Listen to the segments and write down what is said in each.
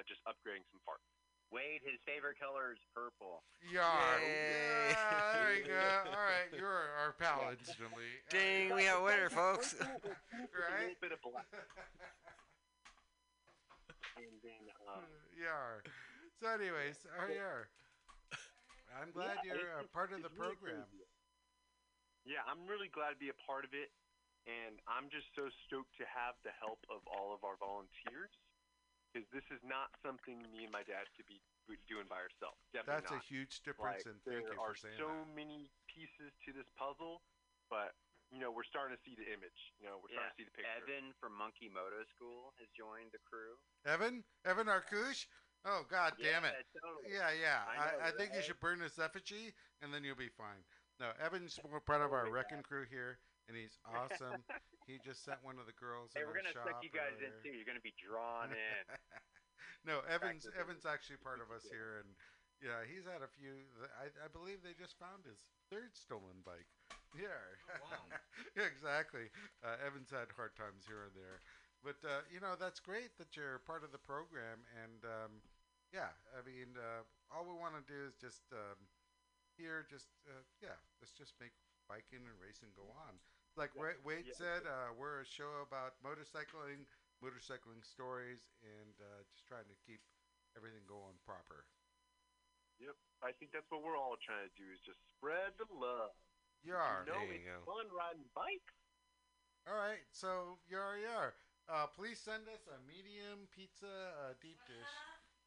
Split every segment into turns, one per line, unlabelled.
uh, just upgrading some parts.
Wade, his favorite color is purple.
Yeah,
Yay.
yeah, there you go. All right, you're our pal instantly.
Ding, we got a winner, folks.
right?
A little bit of black, and then um,
yeah. So, anyways, oh yeah. I'm glad
Yeah,
you're a part of the
really
program.
cool. Yeah, I'm really glad to be a part of it, and I'm just so stoked to have the help of all of our volunteers because this is not something me and my dad could be doing by ourselves. Definitely
That's a huge difference,
like,
and thank
there
you
are
for saying
so
that.
many pieces to this puzzle, but you know we're starting to see the image. You know we're
Yeah.
starting to see the picture.
Evan from Monkey Moto School has joined the crew.
Evan, Evan Arkush. Oh God damn it!
Yeah, totally.
Yeah, yeah.
I
I,
know,
I, think you should burn his effigy, and then you'll be fine. No, Evan's more part of our wrecking crew here, and he's awesome. he just sent one of the girls.
Hey,
in
we're gonna suck
shop
you guys in too. You're gonna be drawn in.
no, Evan's
to the-
Evan's actually part of us here, and yeah, he's had a few. I, I believe they just found his third stolen bike. Yeah,
Oh, wow.
yeah, exactly. Uh, Evan's had hard times here and there, but uh, you know that's great that you're part of the program, and um, yeah, I mean, uh, all we want to do is just um, here, just uh, yeah, let's just make biking and racing go on. Like Wa- Wade
yeah.
said, uh, we're a show about motorcycling, motorcycling stories, and uh, just trying to keep everything going proper.
Yep, I think that's what we're all trying to do is just spread the love.
Yar.
You know,
There you
it's
go.
fun riding bikes.
All right, so yar yar. Uh, please send us a medium pizza uh, deep dish,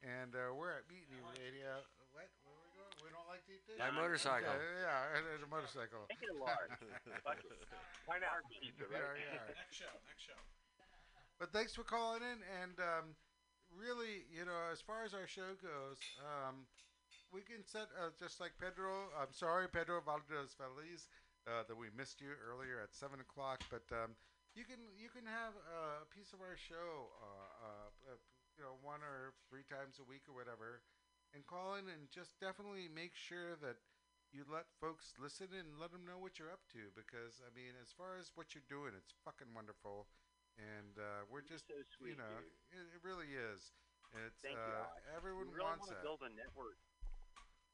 and uh, we're at Mutiny Radio. What? Where we going? We don't like deep dish.
My motorcycle.
Yeah, yeah, there's a motorcycle.
Make it a large. Fuck it.
Pineapple pizza, right?
Yar, yar.
Next show. Next show.
But thanks for calling in, and um, really, you know, as far as our show goes, um, we can set uh, just like Pedro. I'm sorry, Pedro Valdez Feliz, uh, that we missed you earlier at seven o'clock. But um, you can you can have uh, a piece of our show, uh, uh, uh, you know, one or three times a week or whatever, and call in and just definitely make sure that you let folks listen and let them know what you're up to. Because I mean, as far as what you're doing, it's fucking wonderful and uh, we're just
so sweet,
you know it, it really is it's
Thank you,
uh,
Alex.
everyone
we really
wants
want to
that
build a network.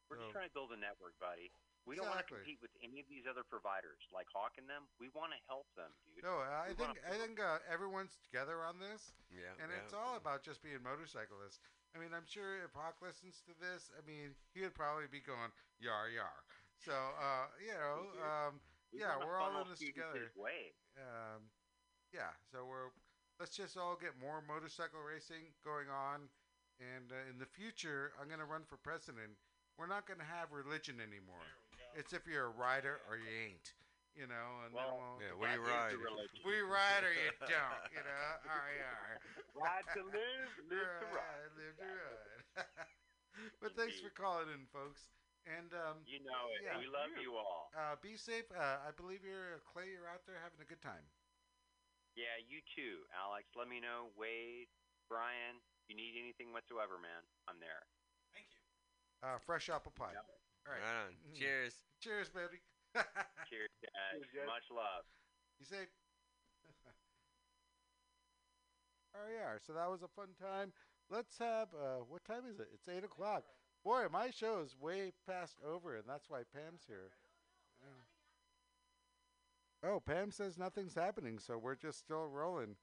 We're
So-
just trying to build a network, buddy. We don't want to compete with any of these other providers like Hawk and them. We want to help them, dude.
no i
We
think i think uh, everyone's together on this
Yeah.
and
yeah.
it's all about just being motorcyclists i mean i'm sure if hawk listens to this i mean he would probably be going yar yar so uh, you know um,
We
yeah we're all in this together
way.
um, yeah, so we're let's just all get more motorcycle racing going on, and uh, in the future, I'm gonna run for president. We're not gonna have religion anymore. It's if you're a rider or you ain't, you know. And then
Well,
we'll,
Yeah, what do you ride?
we ride or you don't, you know. All right, all right.
Ride to live, live to ride.
Right, live to ride. but thanks for calling in, folks. And um,
You know it.
Yeah.
We love you all.
uh, be safe. Uh, I believe you're Clay. You're out there having a good time.
Yeah, you too, Alex. Let me know. Wade, Brian, if you need anything whatsoever, man, I'm there.
Thank you.
Uh, fresh apple pie.
Yeah.
All right.
Right on.
Mhm.
Cheers.
Cheers, baby.
Cheers, guys.
Cheers, guys.
Much love.
You safe? oh yeah, so that was a fun time. Let's have uh what time is it? It's eight o'clock. Boy, my show is way past over and that's why Pam's here. Yeah. Oh, Pam says nothing's happening, so we're just still rolling.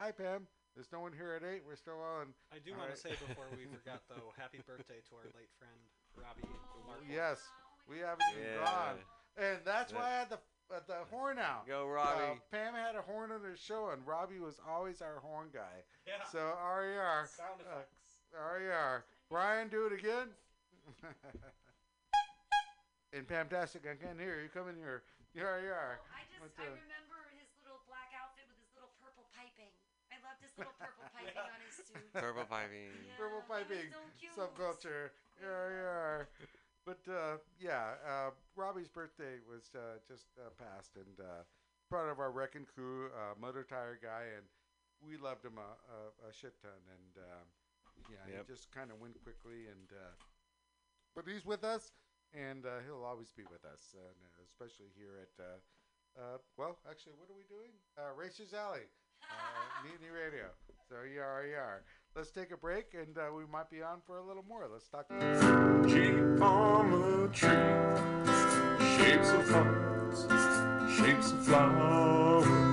Hi Pam. There's no one here at eight. We're still on.
I do want
right.
to say before we forgot, though, happy birthday to our late friend Robbie. Markle.
Yes, we haven't even gone, and that's
Yeah.
why I had the uh, the horn out.
Go,
Uh,
Robbie.
Pam had a horn on her show, and Robbie was always our horn guy.
Yeah.
So RER,
Sound
uh,
effects.
RER. Brian, do it again. and Pamtastic, I can't hear you. Come in here. RER.
Oh, I just
What's
I
the-
remember his little black outfit with his little purple piping. I loved his little purple piping
Yeah.
on his suit.
Purple piping.
Yeah,
Purple
that was
piping.
so cute.
Subculture. RER. But uh, yeah, uh, Robbie's birthday was uh, just uh, passed, and uh, part of our wrecking crew, uh, motor tire guy, and we loved him a, a, a shit ton. And um, yeah,
Yep.
he just kind of went quickly, and uh, but he's with us, and uh, he'll always be with us, uh, especially here at. Uh, uh, well, actually, what are we doing? Uh, Racers Alley, uh, Mutiny Radio. So, yar, yar. Let's take a break, and uh, we might be on for a little more. Let's talk.
Tree, shapes of hearts, shapes of flowers.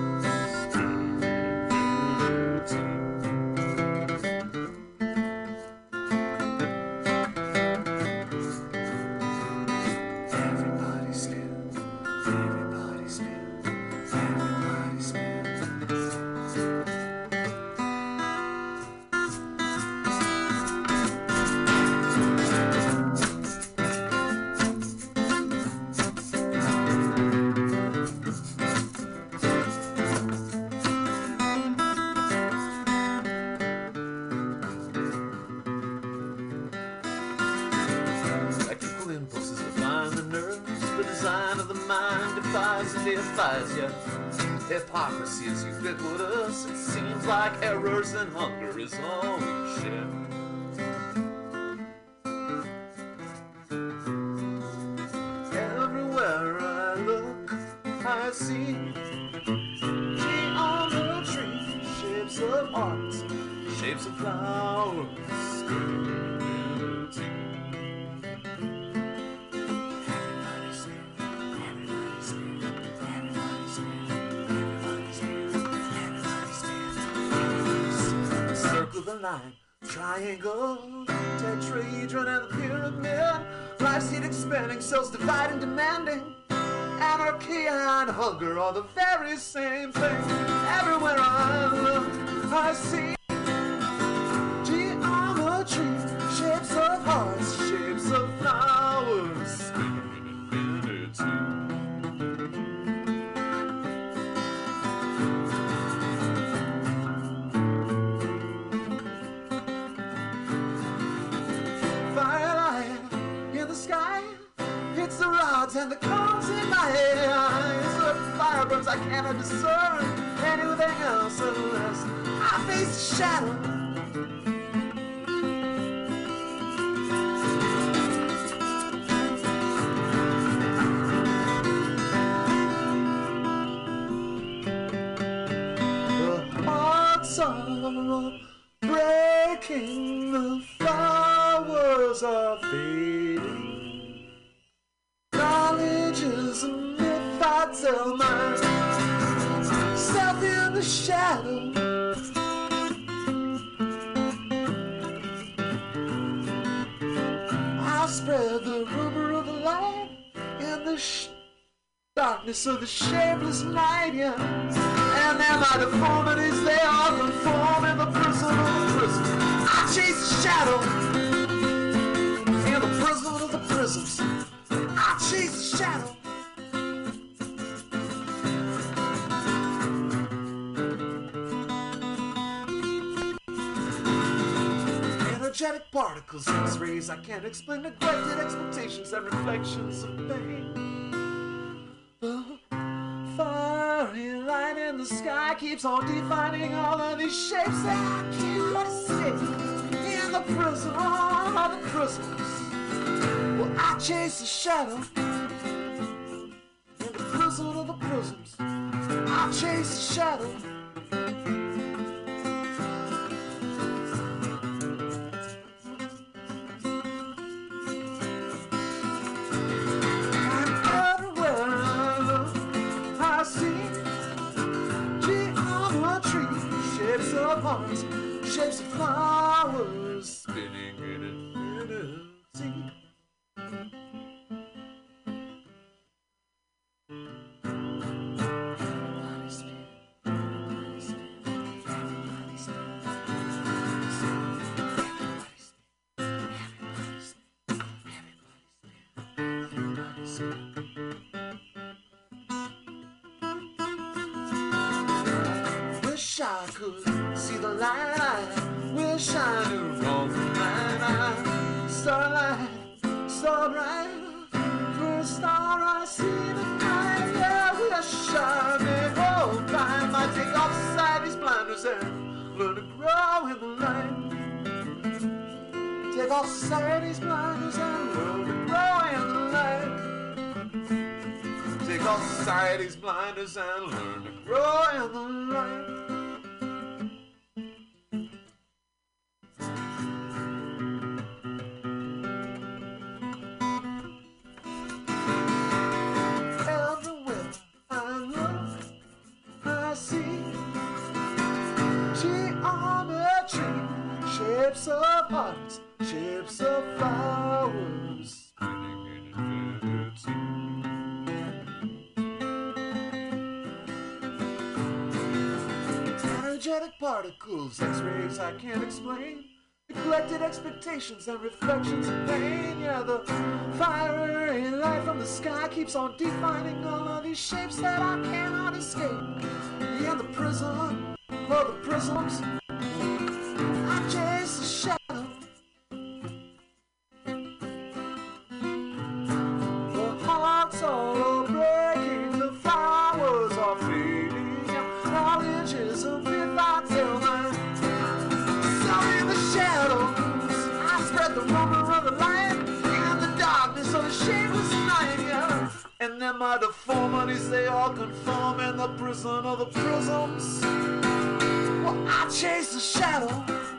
Hypocrisy is ubiquitous. It seems like errors and hunger is all expanding, cells dividing, demanding. Anarchy and hunger are the very same thing. Everywhere I look, I see breaking, the flowers are fading. Knowledge is a myth I tell myself in the shadow. Spread the rumor of the light in the darkness of the shapeless night, yeah. And then my deformities, they all conform in the prison of the prison. I chase the shadow in the prison of the prisons. I chase the shadow. Energetic particles, X-rays I can't explain. Neglected expectations and reflections of pain. The fiery light in the sky keeps on defining all of these shapes that I can't see. In the prison, of the prisms. Well, I chase the shadow. In the prison of the prisms. I chase the shadow. Of shapes of flowers, blinders learn to grow in the light. Take off society's blinders and learn to grow in the light. Take off society's blinders and learn to grow in the light. Shapes of hearts, shapes of flowers. Energetic particles, X-rays I can't explain. Neglected expectations and reflections of pain. Yeah, the fire fiery light from the sky keeps on defining all of these shapes that I cannot escape. Yeah, the prism, well, the prisms. My deformities, they all conform in the prison of the prisms. Well, I chase the shadow.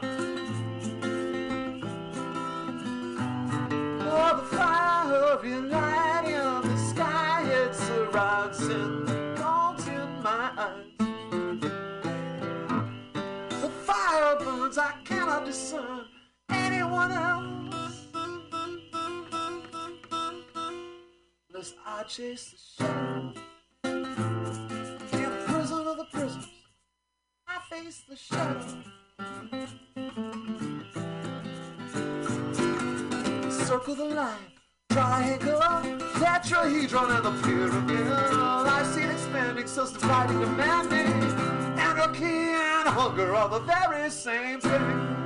Chase the prison of the prisons, I face the shadow. Circle the line, triangle, tetrahedron, and the pyramid. I see it expanding, subdividing, demanding. Anarchy and hunger are the very same thing.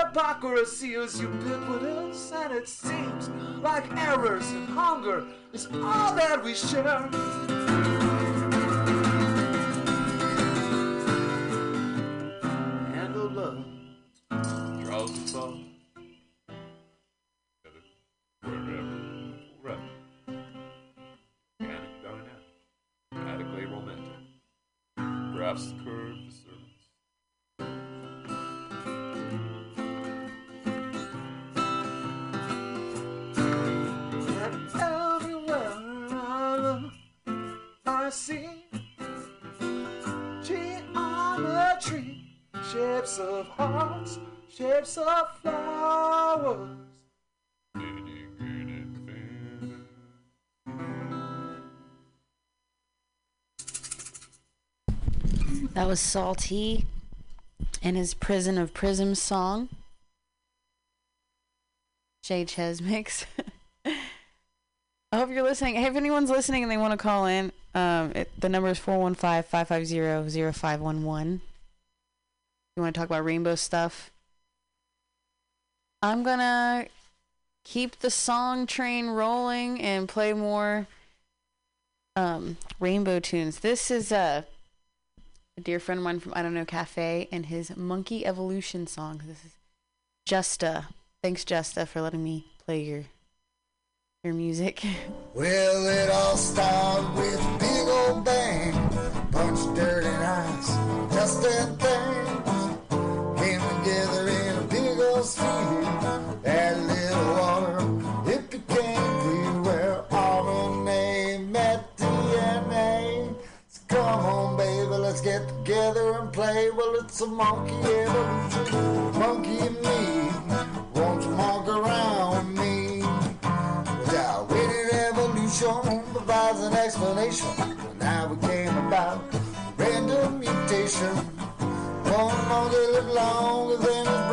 Hypocrisy is ubiquitous, and it seems like errors and hunger is all that we share. See geometry, shapes of hearts, shapes of flowers.
That was Salty and his Prison of Prisms song. Jay Ches mix. I hope you're listening. Hey, if anyone's listening and they want to call in, um, it, the number is 415-550-0511. You want to talk about rainbow stuff? I'm gonna keep the song train rolling and play more um, rainbow tunes. This is a, a dear friend of mine from I Don't Know Cafe and his Monkey Evolution song. This is Justa. Thanks, Justa, for letting me play your your music.
Well, it all started with big old bang. Bunch of dirty eyes, just and things came together in a big old stream. That little water, it became clear where RNA met DNA. So come on, baby, let's get together and play. Well, it's a monkey evolution, monkey explanation on how it came about. Random mutation. One monkey lived longer than his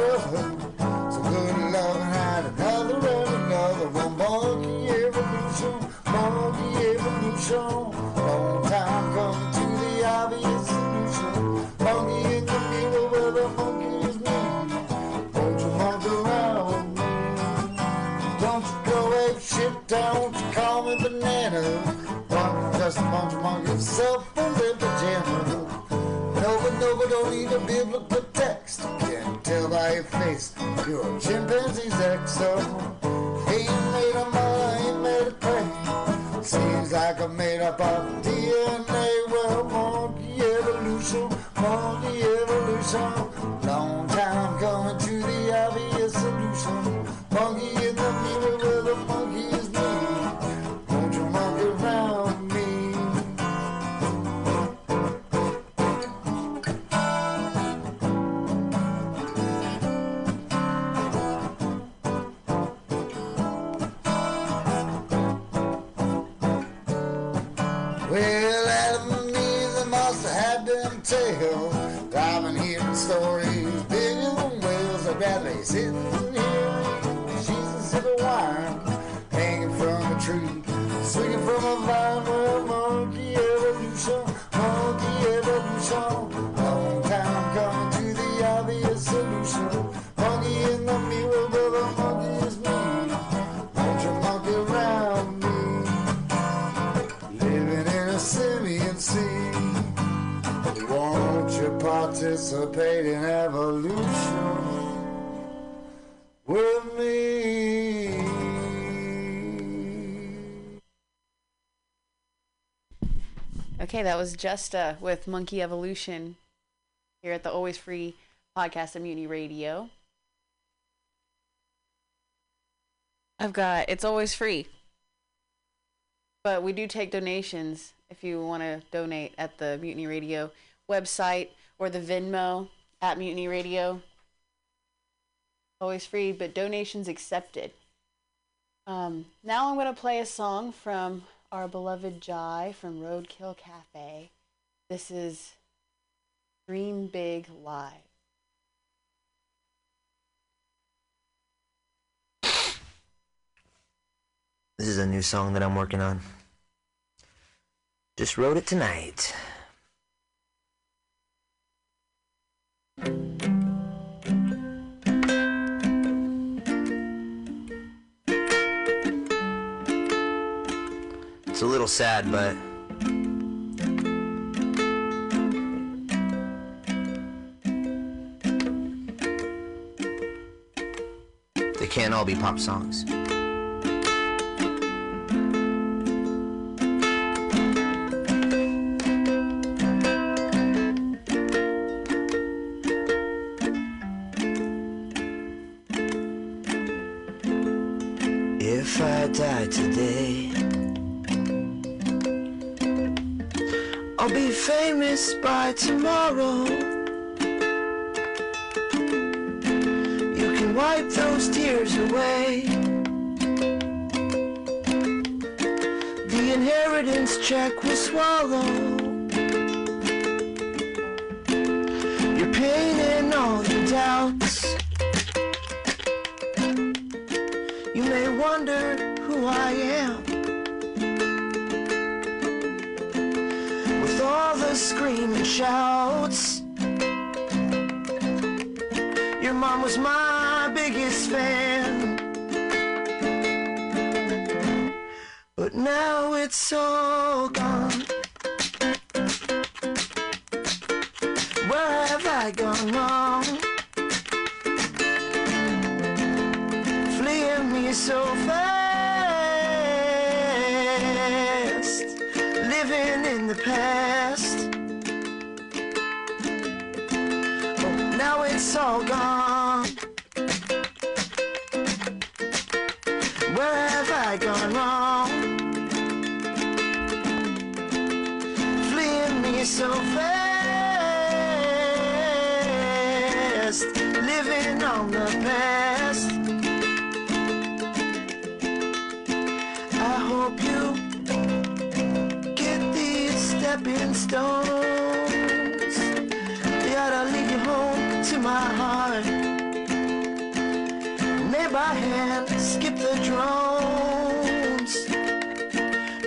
monkeys, self-full in pajamas. Nova, Nova, don't need a biblical text. Can't tell by your face, you're a chimpanzee's ex. So, ain't made of mud, ain't made of clay. Seems like I'm made up of
Okay, that was Justa with Monkey Evolution here at the Always Free podcast of Mutiny Radio. I've got it's always free. But we do take donations if you want to donate at the Mutiny Radio website or the Venmo at Mutiny Radio. Always free, but donations accepted. Um, now I'm going to play a song from our beloved Jai from Roadkill Cafe. This is Dream Big Live.
This is a new song that I'm working on. Just wrote it tonight. It's a little sad, but they can't all be pop songs. Famous by tomorrow. You can wipe those tears away. The inheritance check will swallow your pain and all your doubts. You may wonder who I am. The screaming shouts, your mom was my biggest fan. But now it's all gone. Where have I gone wrong? fleeing me so living in the past. Oh, now it's all gone. Stones. They ought to lead you home to my heart. Made by hand, skip the drones.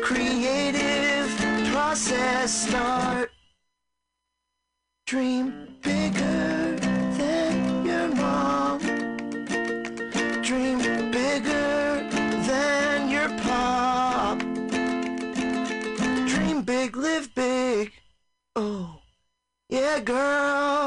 Creative process start. Girl.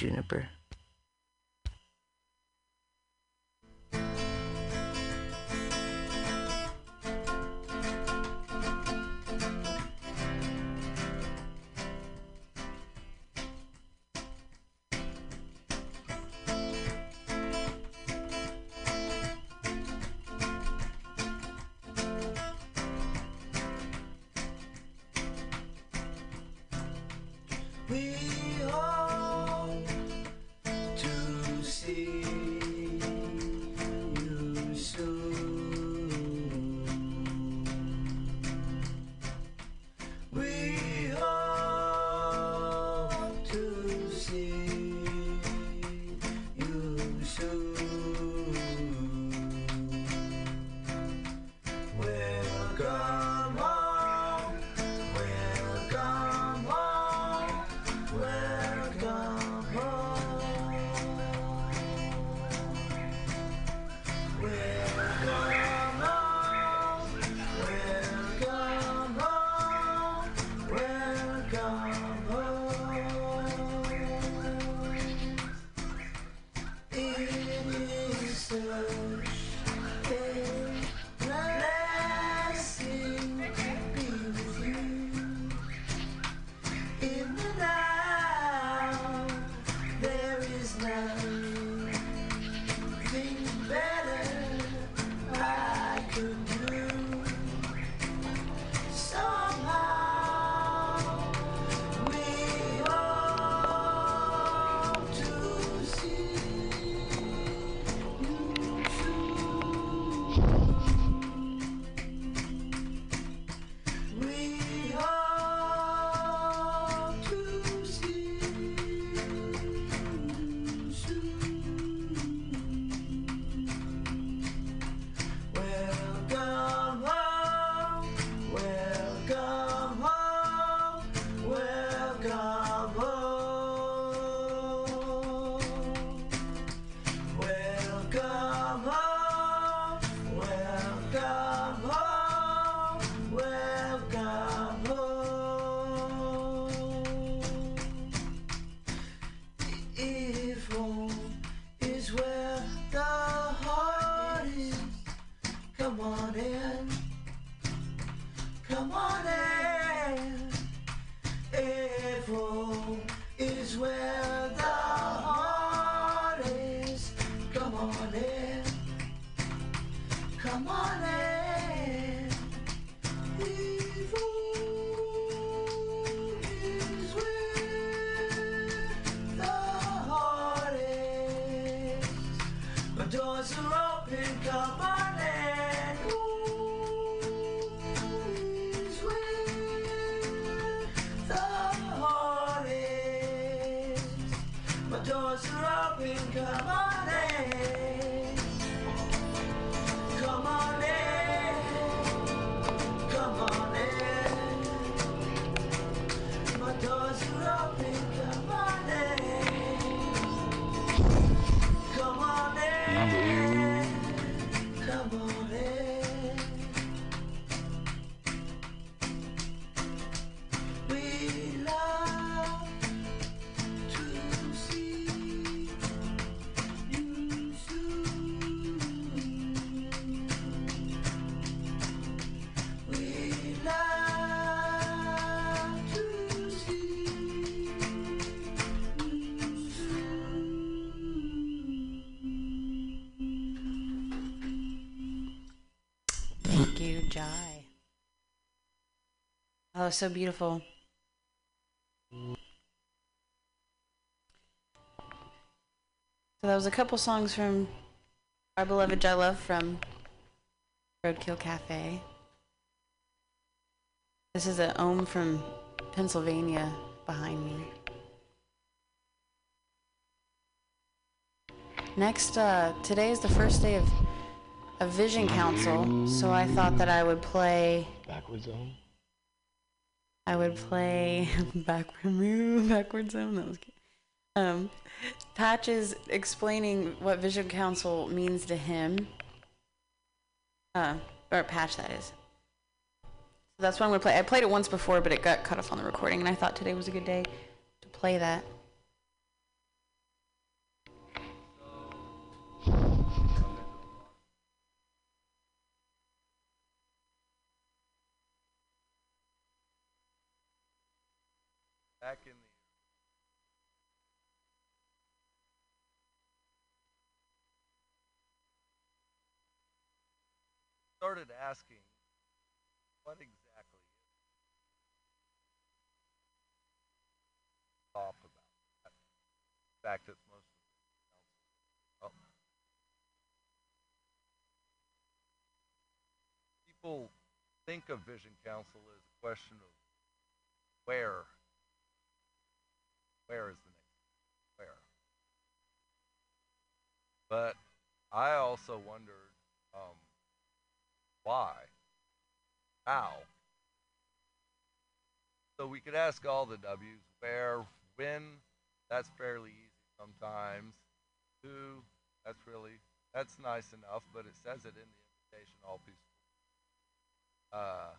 Juniper.
So beautiful. So that was a couple songs from our beloved Jai Love from Roadkill Cafe. This is a Ohm from Pennsylvania behind me. Next, uh, today is the first day of a Vision Council, so I thought that I would play.
Backwards zone.
I would play backward move, backward zone. That was good. Um, Patch is explaining what Vision Council means to him. Uh, or Patch, that is. That's what I'm gonna play. I played it once before, but it got cut off on the recording, and I thought today was a good day to play that.
Started asking what exactly is talk about? That fact that most of the well, people think of vision council as a question of where where is the next where? But i also wondered um, why? How? So we could ask all the w's where when that's fairly easy sometimes. Who that's really that's nice enough but it says it in the invitation all peaceful. Uh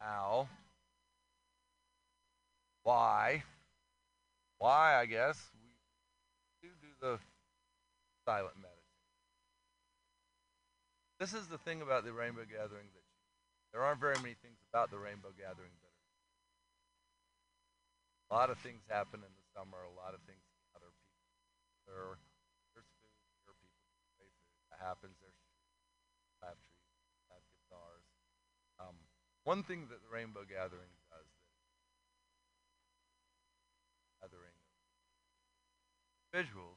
how? Why? Why i guess we do do the silent meditation this is the thing about the rainbow gathering that there aren't very many things about the rainbow gathering that are a lot of things happen in the summer a lot of things other people. There there's food there are people play food. That happens there's have trees have guitars. Um, one thing that the rainbow gathering does that gathering visuals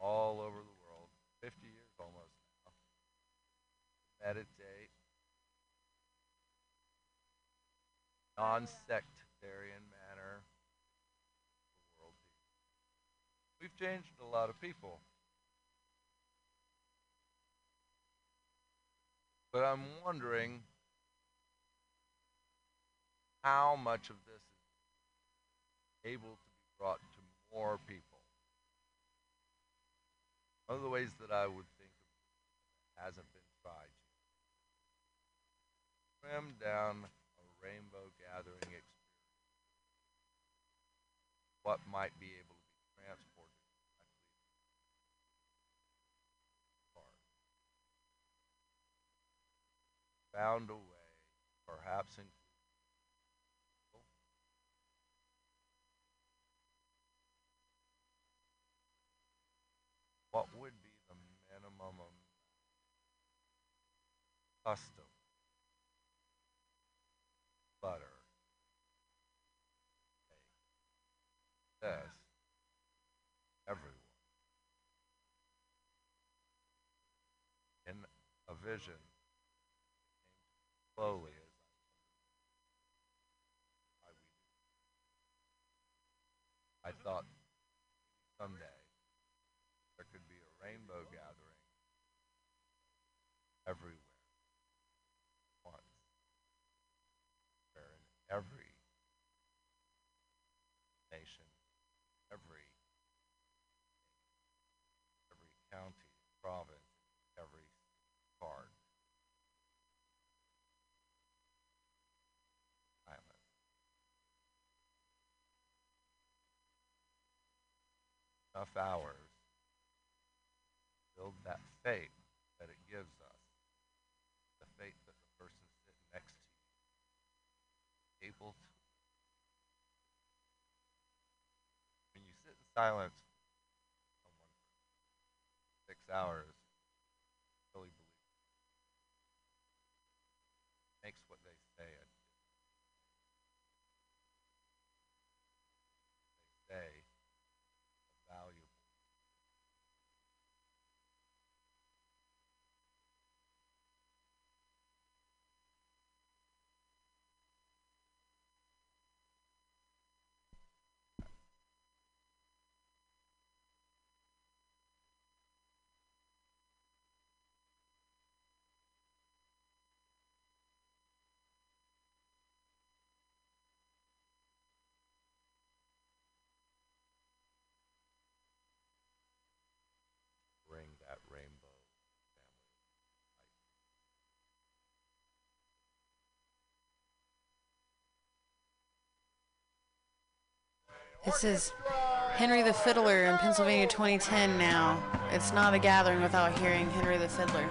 all over the world 50 years almost now meditate. Non-sectarian manner. We've changed a lot of people. But i'm wondering how much of this is able to be brought to more people. One of the ways that i would think of hasn't been tried down a rainbow gathering experience. What might be able to be transported. Found a way, perhaps in what would be the minimum custom butter this everyone in a vision slowly I. I thought someday there could be a rainbow gathering everywhere once in every nation, every every county, province, every part, island. Enough hours build that faith that it gives us, the faith that the person sitting next to you able to. When you sit in silence someone six hours, really believe makes what they say a they say valuable.
This is Henry the Fiddler in Pennsylvania 2010 now. It's not a gathering without hearing Henry the Fiddler.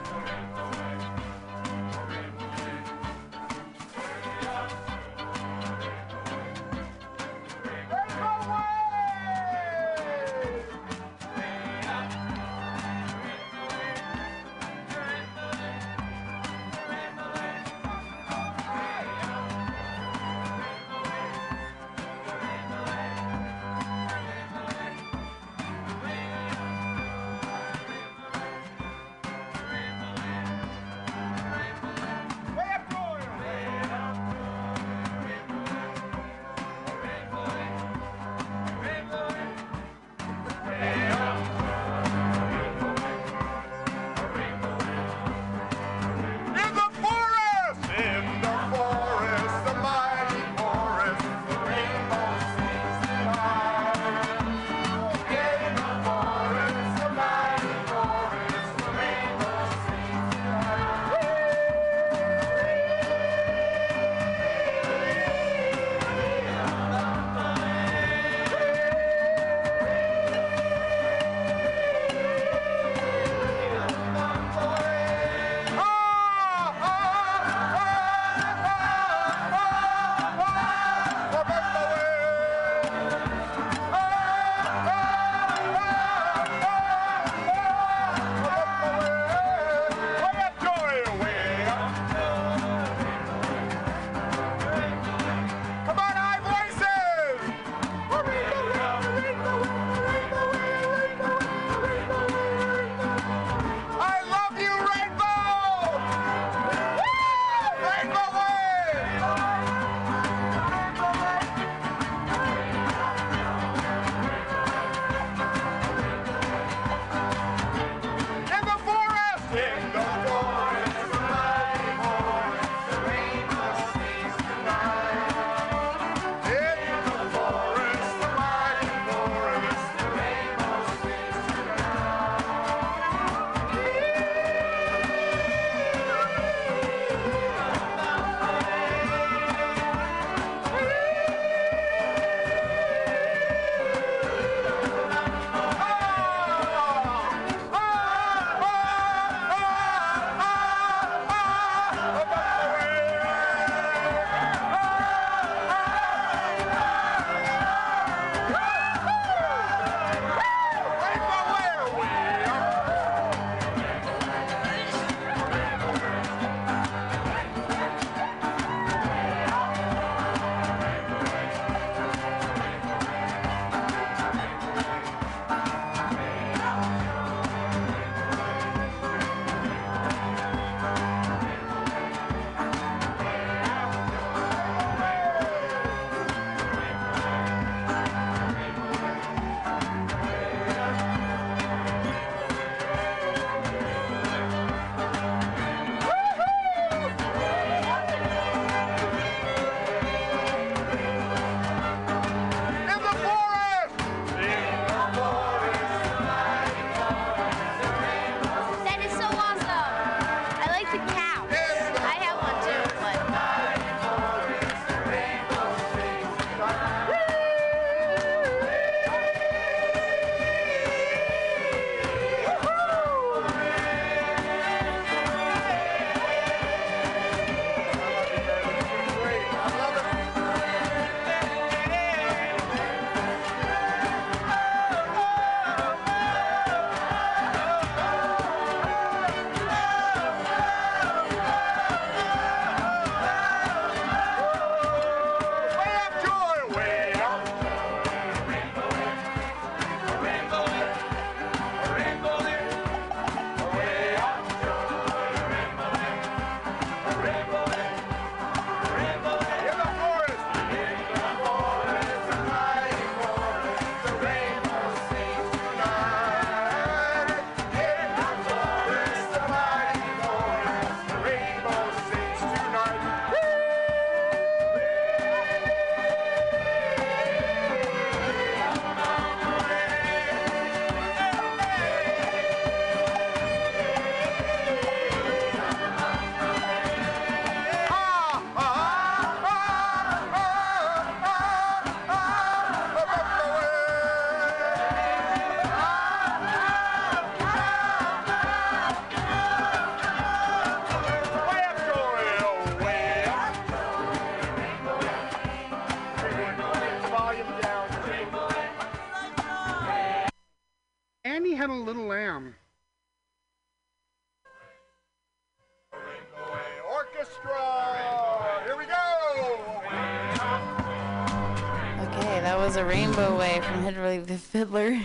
Fiddler.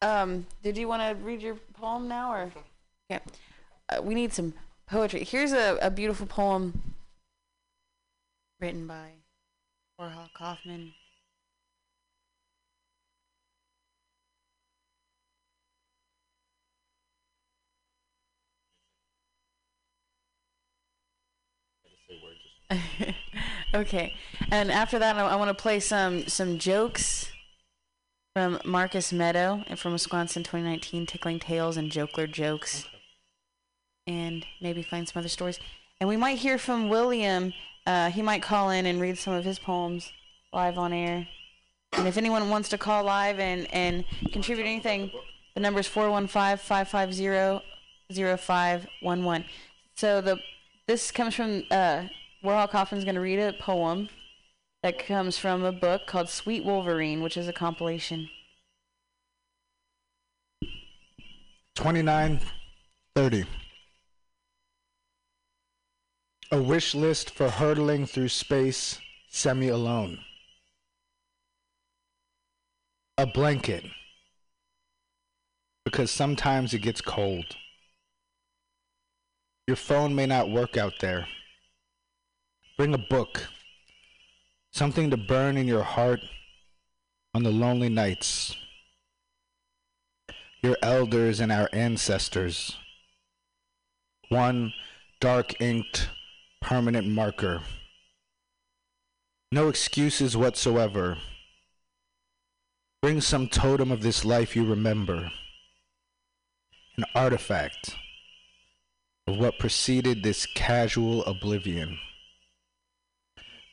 Um, did you want to read your poem now, or okay? Uh, we need some poetry. Here's a, a beautiful poem written by Warhol Kaufman. okay, and after that, I, I want to play some some jokes from Marcus Meadow and from Wisconsin 2019, Tickling Tales and Jokler Jokes, and maybe find some other stories. And we might hear from William. Uh, he might call in and read some of his poems live on air. And if anyone wants to call live and, and contribute anything, the number is 415-550-0511. So the this comes from uh, Warhol Kaufman's going to read a poem that comes from a book called Sweet Wolverine, which is a compilation.
2930. A wish list for hurtling through space semi alone. A blanket. Because sometimes it gets cold. Your phone may not work out there. Bring a book. Something to burn in your heart on the lonely nights. Your elders and our ancestors. One dark inked permanent marker. No excuses whatsoever. Bring some totem of this life you remember. An artifact of what preceded this casual oblivion.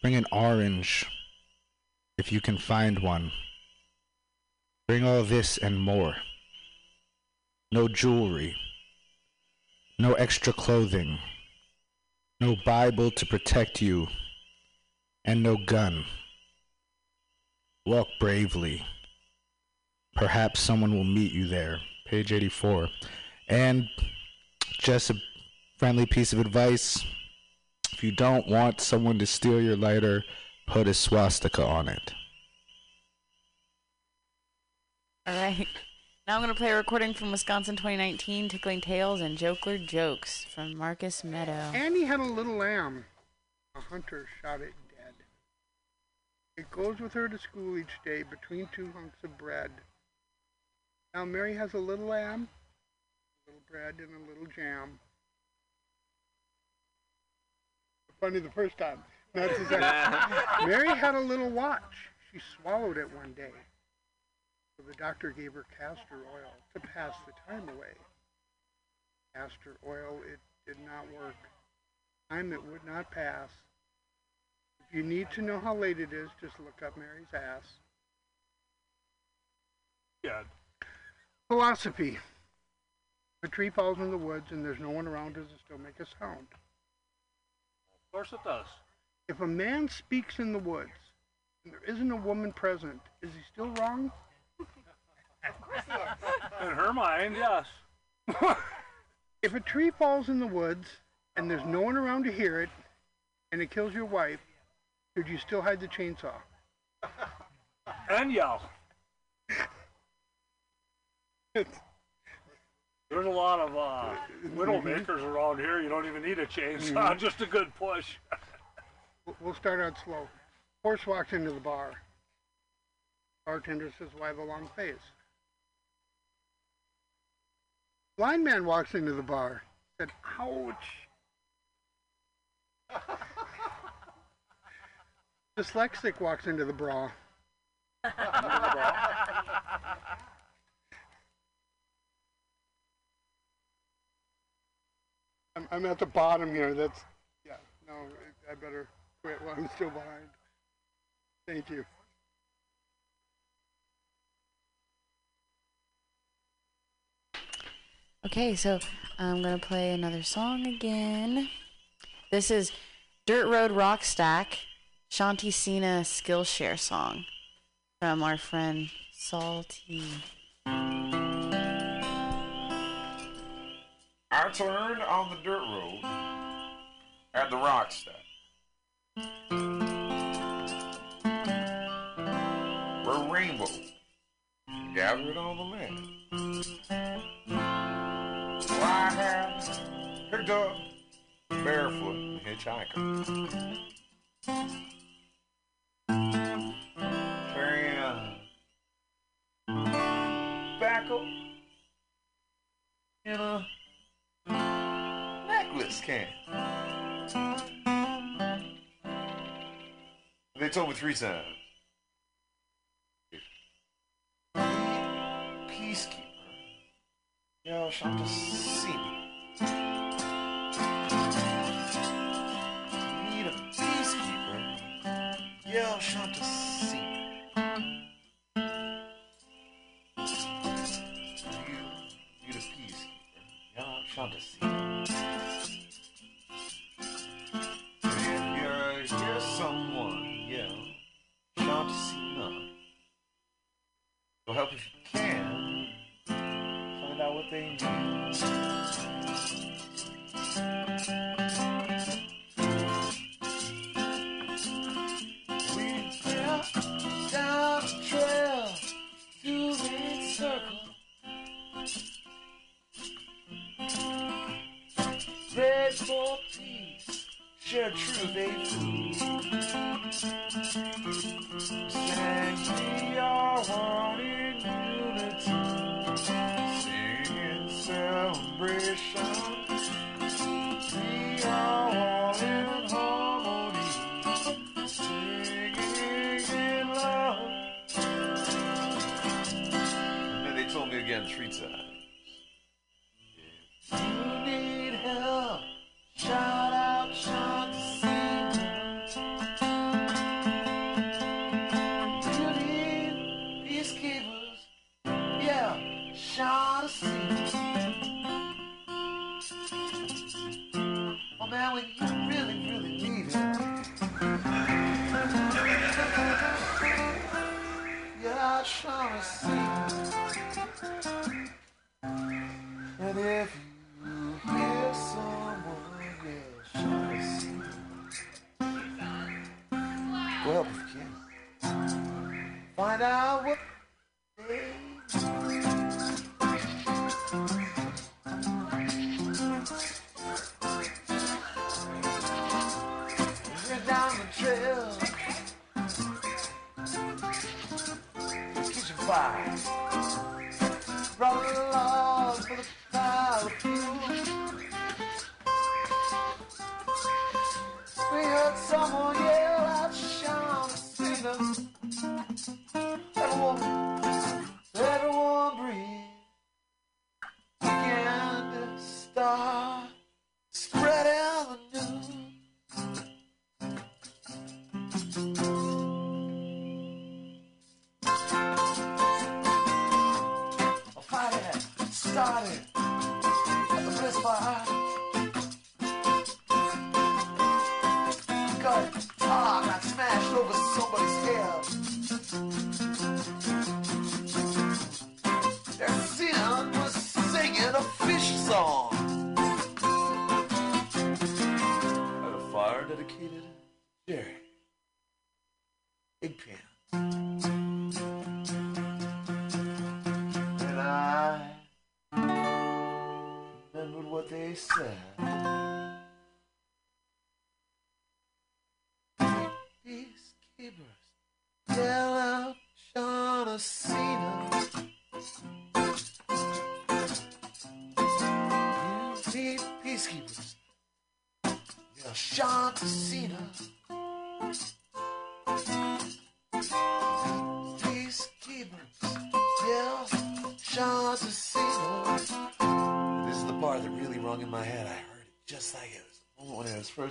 Bring an orange, if you can find one. Bring all this and more. No jewelry, no extra clothing, no Bible to protect you, and no gun. Walk bravely. Perhaps someone will meet you there. Page 84. And just a friendly piece of advice if you don't want someone to steal your lighter, put a swastika on it.
All right. Now I'm going to play a recording from Wisconsin 2019, Tickling Tales and Jokler Jokes from Marcus Meadow.
Annie had a little lamb. A hunter shot it dead. It goes with her to school each day between two hunks of bread. Now Mary has a little lamb, a little bread, and a little jam. Funny the first time. The second. Mary had a little watch. She swallowed it one day. So the doctor gave her castor oil to pass the time away. Castor oil, it did not work. Time it would not pass. If you need to know how late it is, just look up Mary's ass.
Yeah.
Philosophy. If a tree falls in the woods and there's no one around, does it still make a sound?
Of course it does.
If a man speaks in the woods and there isn't a woman present, is he still wrong?
In her mind, yes.
If a tree falls in the woods and there's no one around to hear it and it kills your wife, should you still hide the chainsaw?
And yell. There's a lot of uh, widow makers around here. You don't even need a chainsaw,
Mhm.
just a good push.
We'll- We'll start out slow. Horse walks into the bar. Bartender says, why the long face? Blind man walks into the bar. Said, ouch. Dyslexic walks into the bra. I'm, I'm at the bottom here. That's, yeah, no, I better quit while I'm still behind. Thank you.
Okay, so I'm gonna play another song again. This is Dirt Road Rock Stack, Shanti Sena Skillshare song from our friend Salty.
Turn on the dirt road at the rock step.
Where rainbow gathered on the land. Where I have picked up barefoot hitchhiker. Carrying a backhoe in a artists can. They told me three times. Peacekeeper. Yo, shop to see me. Need a peacekeeper. Yo, shop to see me. You, you the peacekeeper. Yo, shop to see me. Help if you can find out what they need.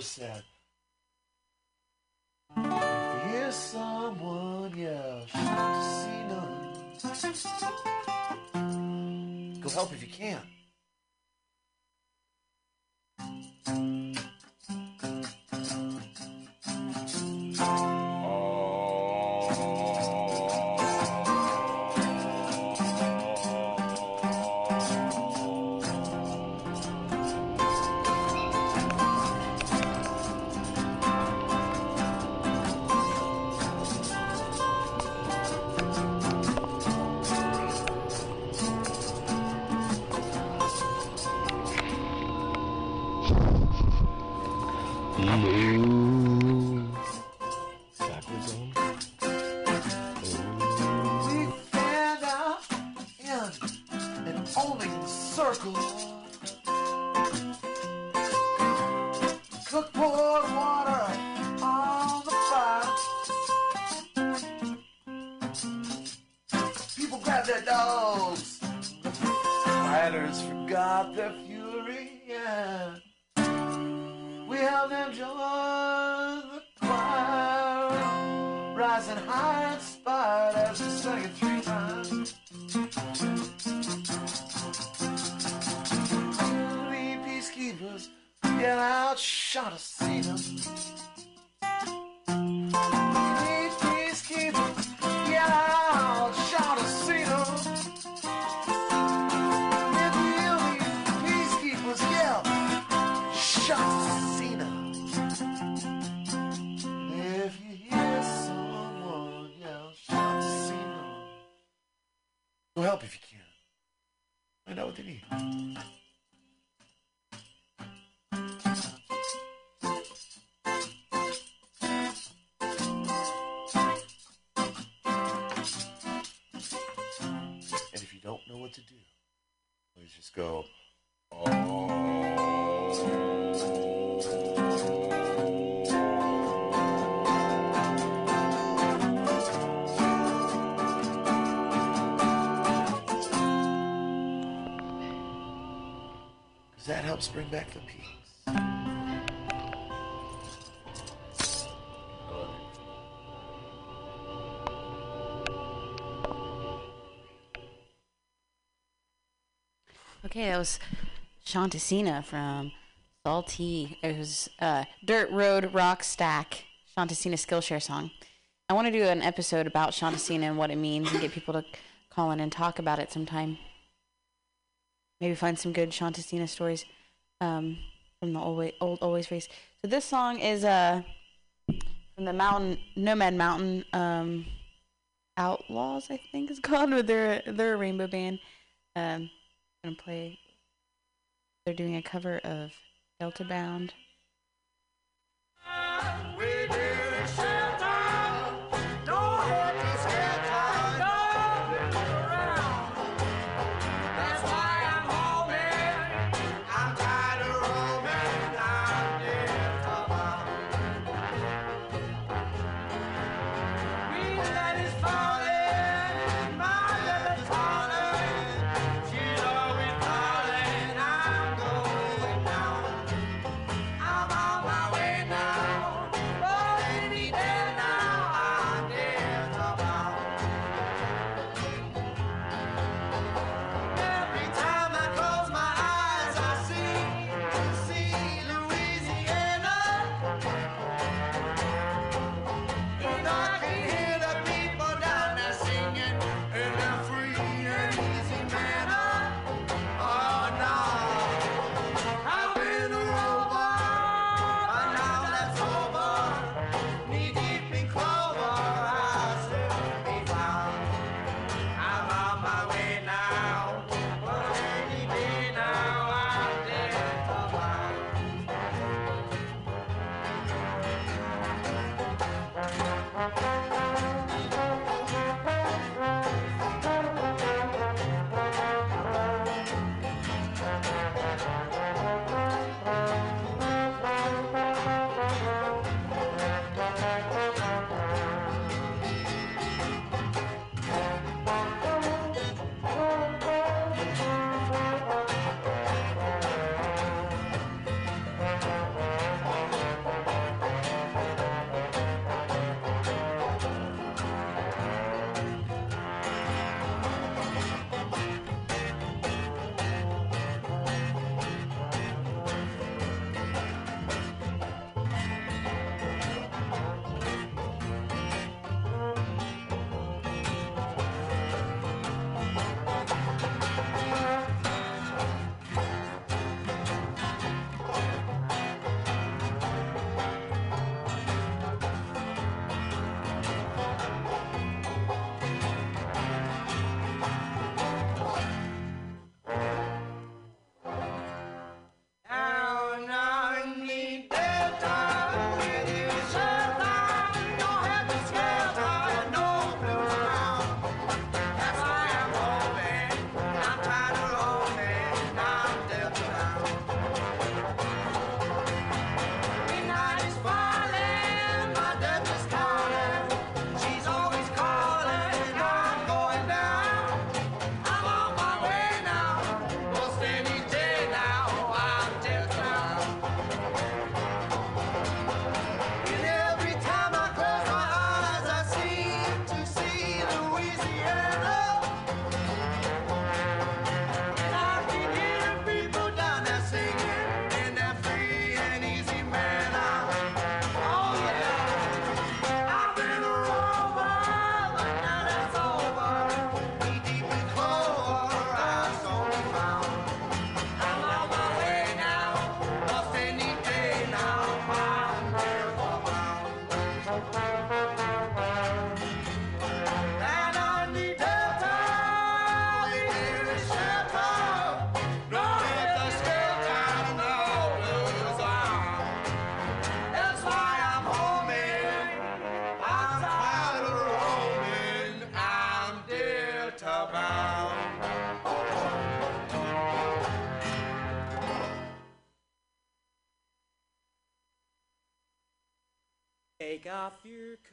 said. Please just go. Oh. Because that helps bring back the peace.
Okay, that was Shanti Sena from Salty. It was uh, Dirt Road Rock Stack, Shanti Sena Skillshare song. I want to do an episode about Shanti Sena and what it means and get people to call in and talk about it sometime. Maybe find some good Shanti Sena stories um, from the old, old Always Race. So this song is uh, from the Mountain Nomad Mountain um, Outlaws, I think it's called. But they're they're a rainbow band. Um, gonna play. They're doing a cover of Delta Bound.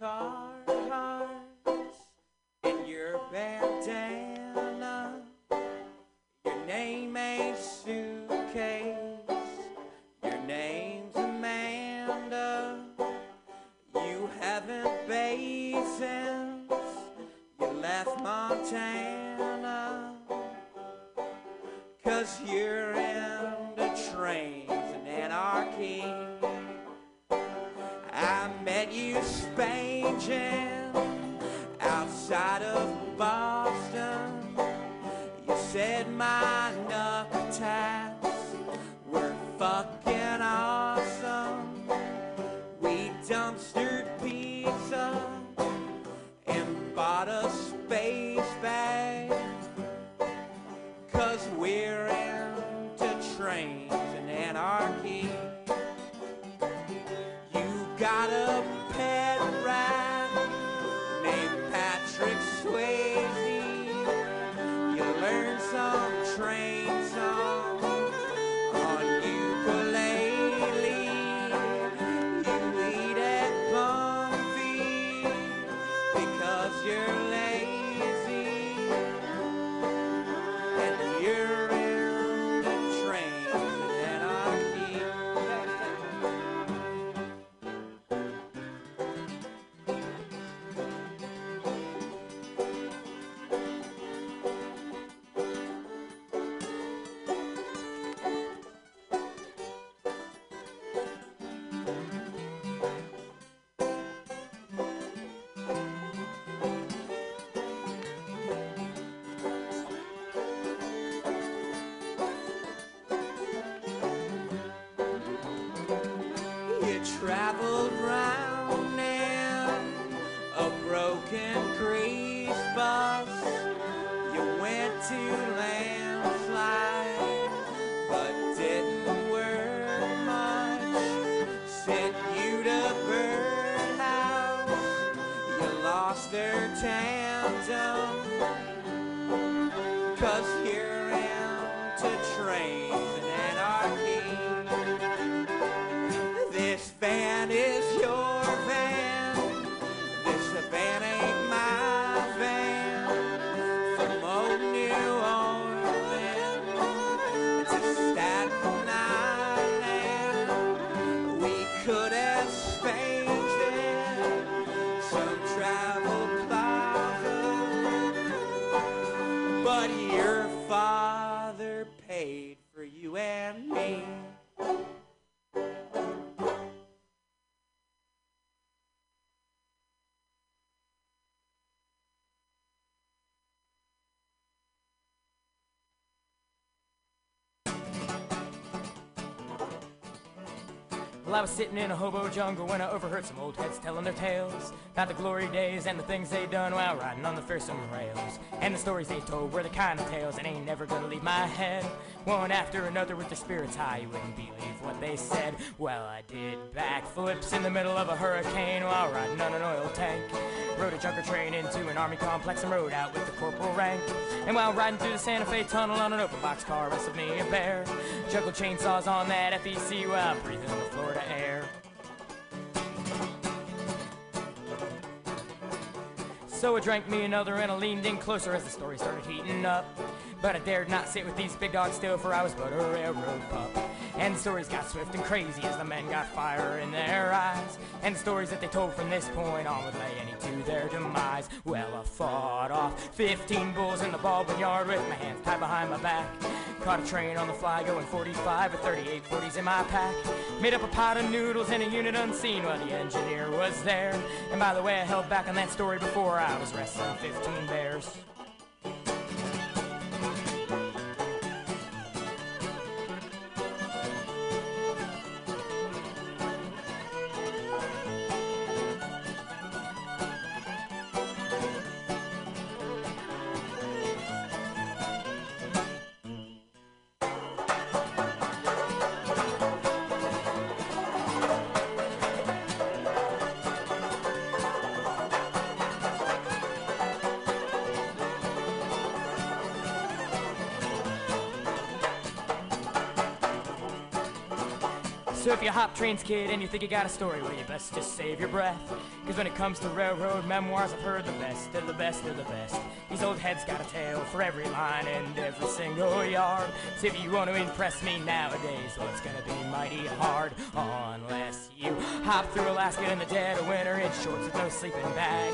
Your trains and anarchy. I
was sitting in a hobo jungle when I overheard some old heads telling their tales about the glory days and the things they done while riding on the fearsome rails. And the stories they told were the kind of tales that ain't never gonna leave my head. One after another with their spirits high, you wouldn't believe what they said. Well, I did backflips in the middle of a hurricane while riding on an oil tank. Rode a junker train into an army complex and rode out with the corporal rank. And while riding through the Santa Fe tunnel on an open box car, wrestled me a bear. Juggled chainsaws on that FEC while breathing the Florida air. So I drank me another and I leaned in closer as the story started heating up. But I dared not sit with these big dogs still, for I was but a railroad pup. And stories got swift and crazy as the men got fire in their eyes. And stories that they told from this point on would lay any to their demise. Well, I fought off 15 bulls in the Baldwin yard with my hands tied behind my back. Caught a train on the fly going 45 with 38 40s in my pack. Made up a pot of noodles in a unit unseen while the engineer was there. And by the way, I held back on that story before I was wrestling 15 bears. Trains, kid, and you think you got a story, well, you best just save your breath. Cause when it comes to railroad memoirs, I've heard the best of the best of the best. These old heads got a tale for every line and every single yard. So if you want to impress me nowadays, well, it's gonna be mighty hard. Unless you hop through Alaska in the dead of winter in shorts with no sleeping bag.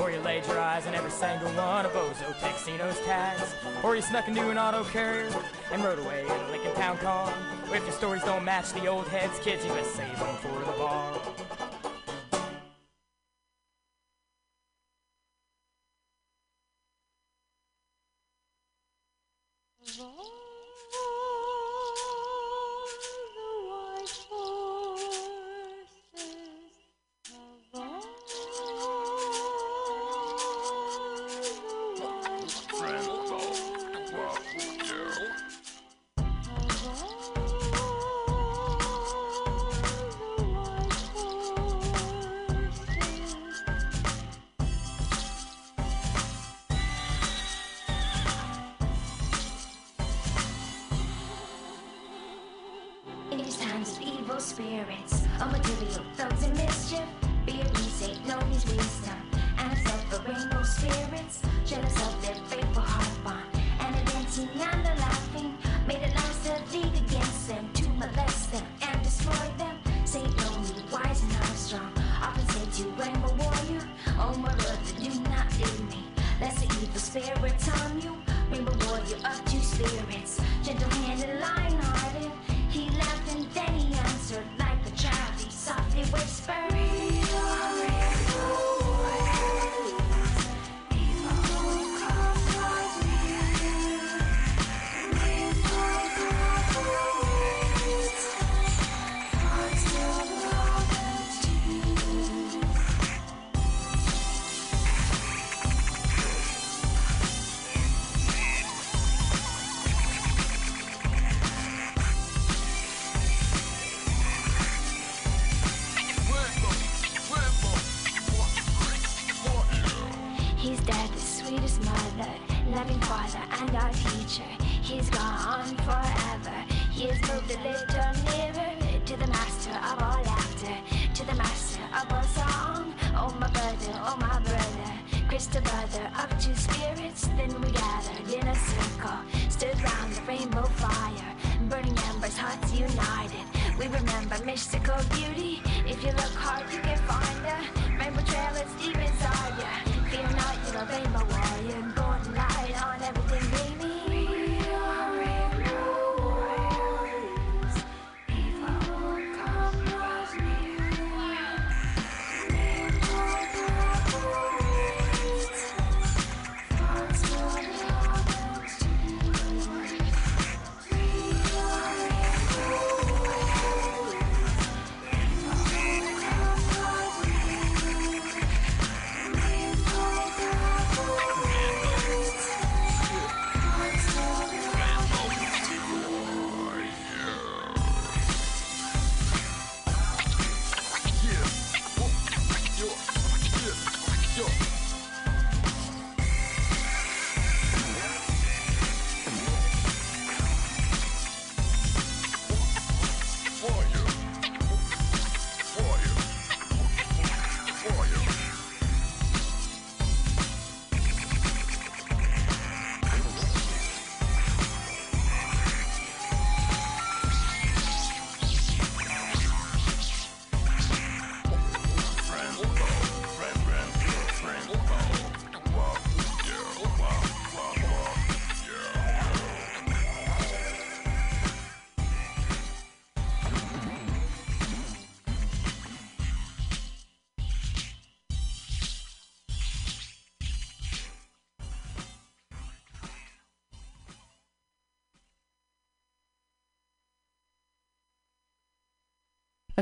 Or you laid your eyes on every single one of Bozo Texino's tags. Or you snuck into an auto carrier and rode away in a Lincoln Town car. If your stories don't match the old heads, kids, you best save them for the
spirits, of material thugs and mischief, fear me, Satan, know his wisdom, and except for rainbow spirits, jealous of their faithful heart bond, and the dancing and the laughing, made it last a league against them, to molest them and destroy them. Know me, wise and strong, often said to rainbow warrior, oh my brother, do not leave me, lest the evil spirits on you, rainbow warrior of two spirits, gentle-handed, lion-hearted,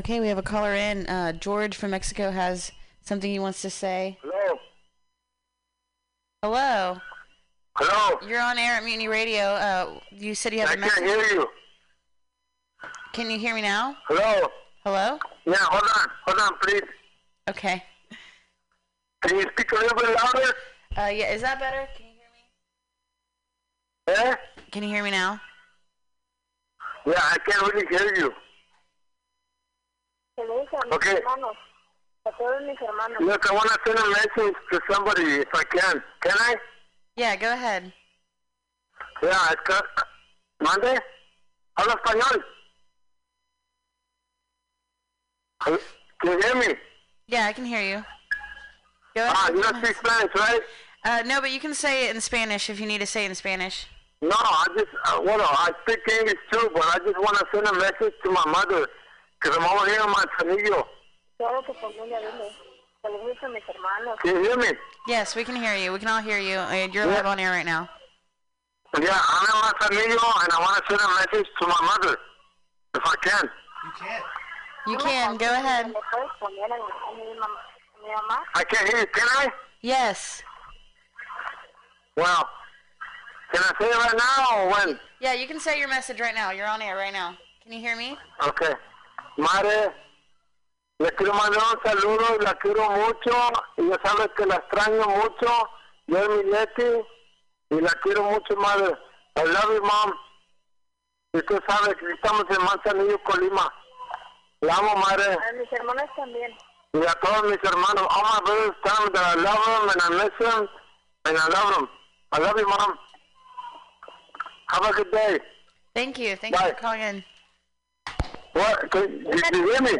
Okay, we have a caller in. Uh, George from Mexico has something he wants to say.
Hello.
Hello.
Hello.
You're on air at Mutiny Radio. Uh, you said you have
I
a message.
can't hear you.
Can you hear me now?
Hello.
Hello?
Yeah, hold on. Hold on, please.
Okay.
Can you speak a little bit louder?
Uh, yeah, is that better? Can you
hear me? Eh?
Can you hear me now?
Yeah, I can't really hear you. Okay.
hermanos, a todos mis hermanos.
Look, I want to send a message to somebody if I can. Can I?
Yeah, go ahead.
Yeah, es que... ¿Mande? ¿Habla español? Can you hear me?
Yeah, I can hear you. Go ahead.
Ah, you don't speak Spanish, right?
Uh, no, but you can say it in Spanish if you need to say it in Spanish.
No, I just, uh, well, I speak English too, but I just want to send a message to my mother, because I'm over here in Manzanillo.
Todo tu familia, dile. Saludos a mis hermanos.
Can you hear me?
Yes, we can hear you. We can all hear you. Uh, You're live on air right now.
Yeah, I'm in Manzanillo, and I want to send a message to my mother, if I can.
You can't.
You can. Go ahead.
¿Me puedes poner a, a mi, mam- a mi mamá?
I can't hear you, can I?
Yes.
Well, can I say it right now or when?
Yeah, you can say your message right now. You're on air right now. Can you hear me?
Okay. Madre, le quiero mandar un saludo y la quiero mucho. Y ya sabes que la extraño mucho. Yo es mi Leti y la quiero mucho, madre. I love you, mom. Y tú sabes que estamos en Manzanillo, Colima. La amo, madre.
A mis hermanos también.
Y a todos mis hermanos. All my brothers me that I love them and I miss them. And I love them. I love you, mom. Have a good day.
Thank you. Thank you for calling in.
What? Can, did you hear me?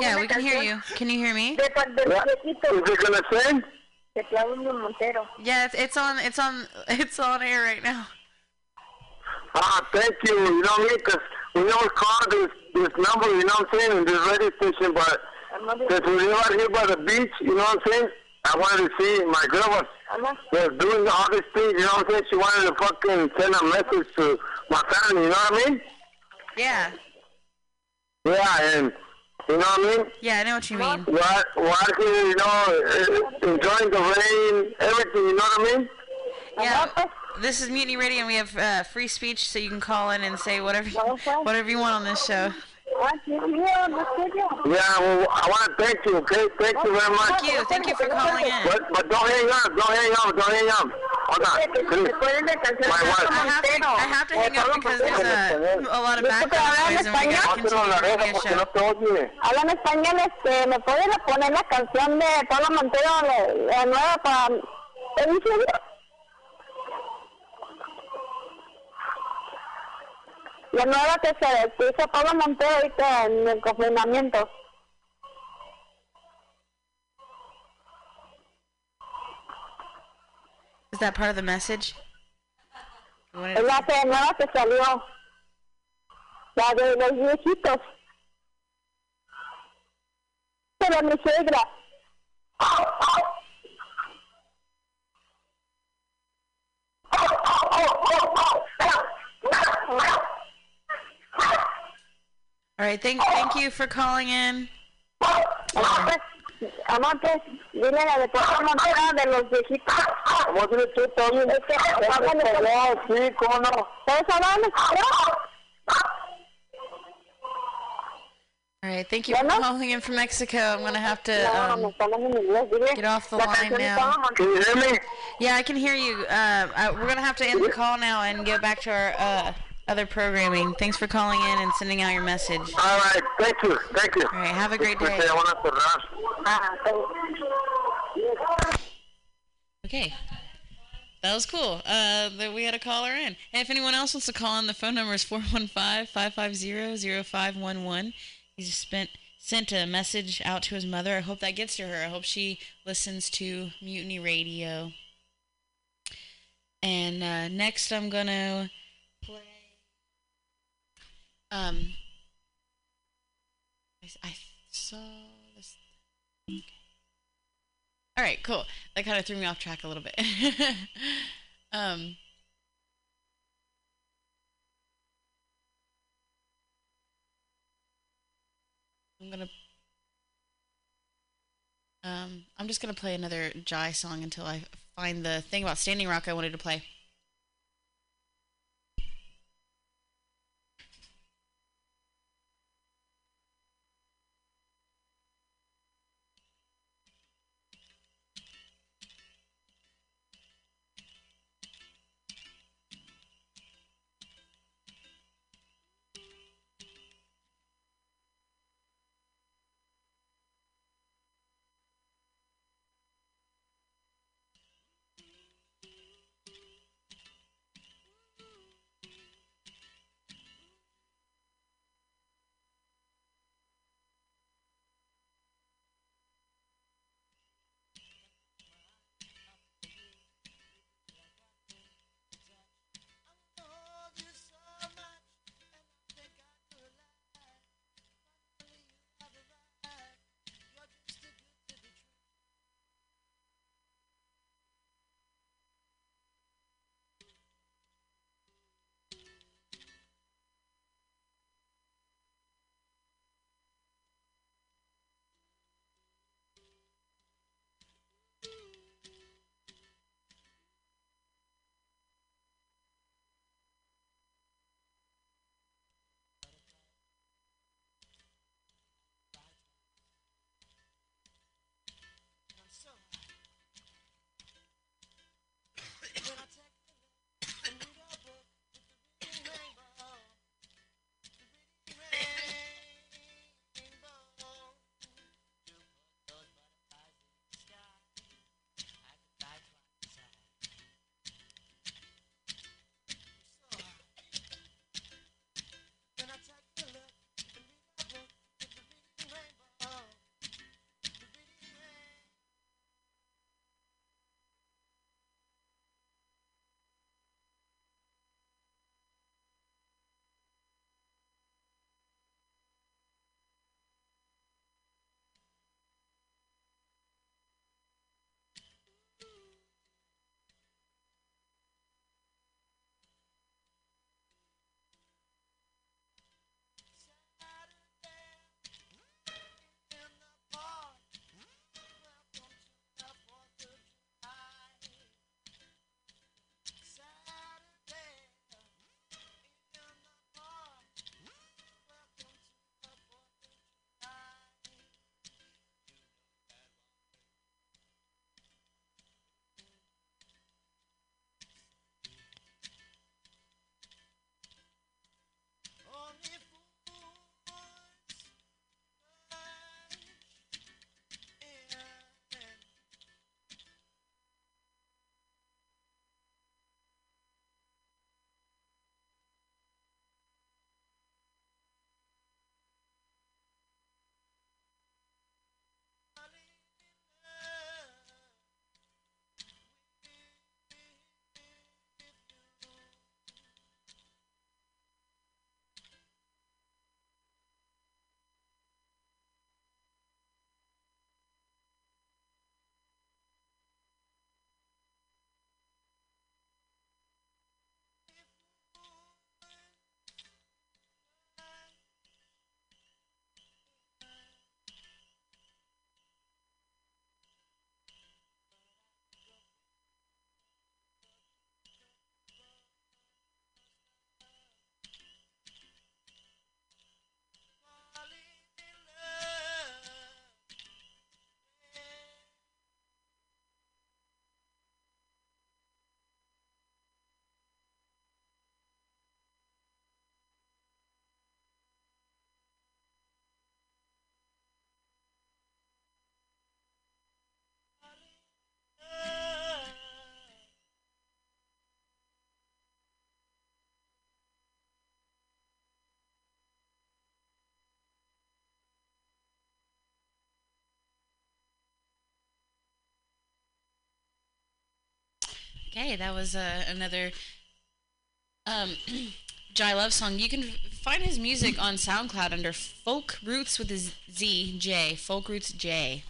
Yeah, we can hear you. Can you hear me?
Yeah. Is it gonna sing?
De Claudio Montero.
Yeah, it's, it's on. It's on. It's on air right now.
Ah, thank you. You know me, because we never called this this number. You know what I'm saying? In this radio station, but since we live out here by the beach, you know what I'm saying? I wanted to see my girl was was doing all these things. You know what I'm saying? She wanted to fucking send a message to my family. You know what I mean?
Yeah.
Yeah, and you know what I mean?
Yeah, I know what you mean.
What, what, you know, eh, enjoying the rain, everything. You know what I mean?
Yeah. This is Mutiny Radio, and we have uh, free speech, so you can call in and say whatever whatever you want on this show.
Yeah, well, I want to thank you, okay? Thank you very much.
Thank you. Thank you for calling in.
But, but don't hang up. Don't hang up. Don't hang up. Hold on. Please. My wife.
I have to, I have to hang up because there's a, a lot of background noise, and we got to continue the show.
Hablan español, este, ¿me pueden poner la canción de Pablo Montero, la nueva para... ¿En serio? La nueva que se hizo Pablo Montero ahorita en el confinamiento.
Is that part of the message?
Es la que nueva que salió. La de los viejitos. Pero mi suegra.
All right. Thank thank you for calling in.
Amante, dile la de Pablo Montero de los viejitos.
¿Cómo tienes tú también?
Es que hablan español.
Sí, ¿cómo no?
¿Todos hablan español?
All right. Thank you for calling in from Mexico. I'm gonna have to um, get off the line now.
Can you hear me?
Yeah, I can hear you. Uh, I, we're gonna have to end the call now and go back to our uh, other programming. Thanks for calling in and sending out your message.
All right. Thank you. Thank you.
All right. Have a great day.
I want to cerrar.
Okay. That was cool. Uh, that we had a caller in. And if anyone else wants to call in, the phone number is 415-550-0511. He just spent sent a message out to his mother. I hope that gets to her. I hope she listens to Mutiny Radio. And uh, next, I'm gonna play. Um, I, I saw this. Okay. All right, cool. That kind of threw me off track a little bit. um, I'm gonna. Um, I'm just gonna play another Jai song until I find the thing about Standing Rock I wanted to play. Okay, that was uh, another um, Jai Love song. You can find his music on SoundCloud under Folk Roots with a Z- J. Folk Roots J.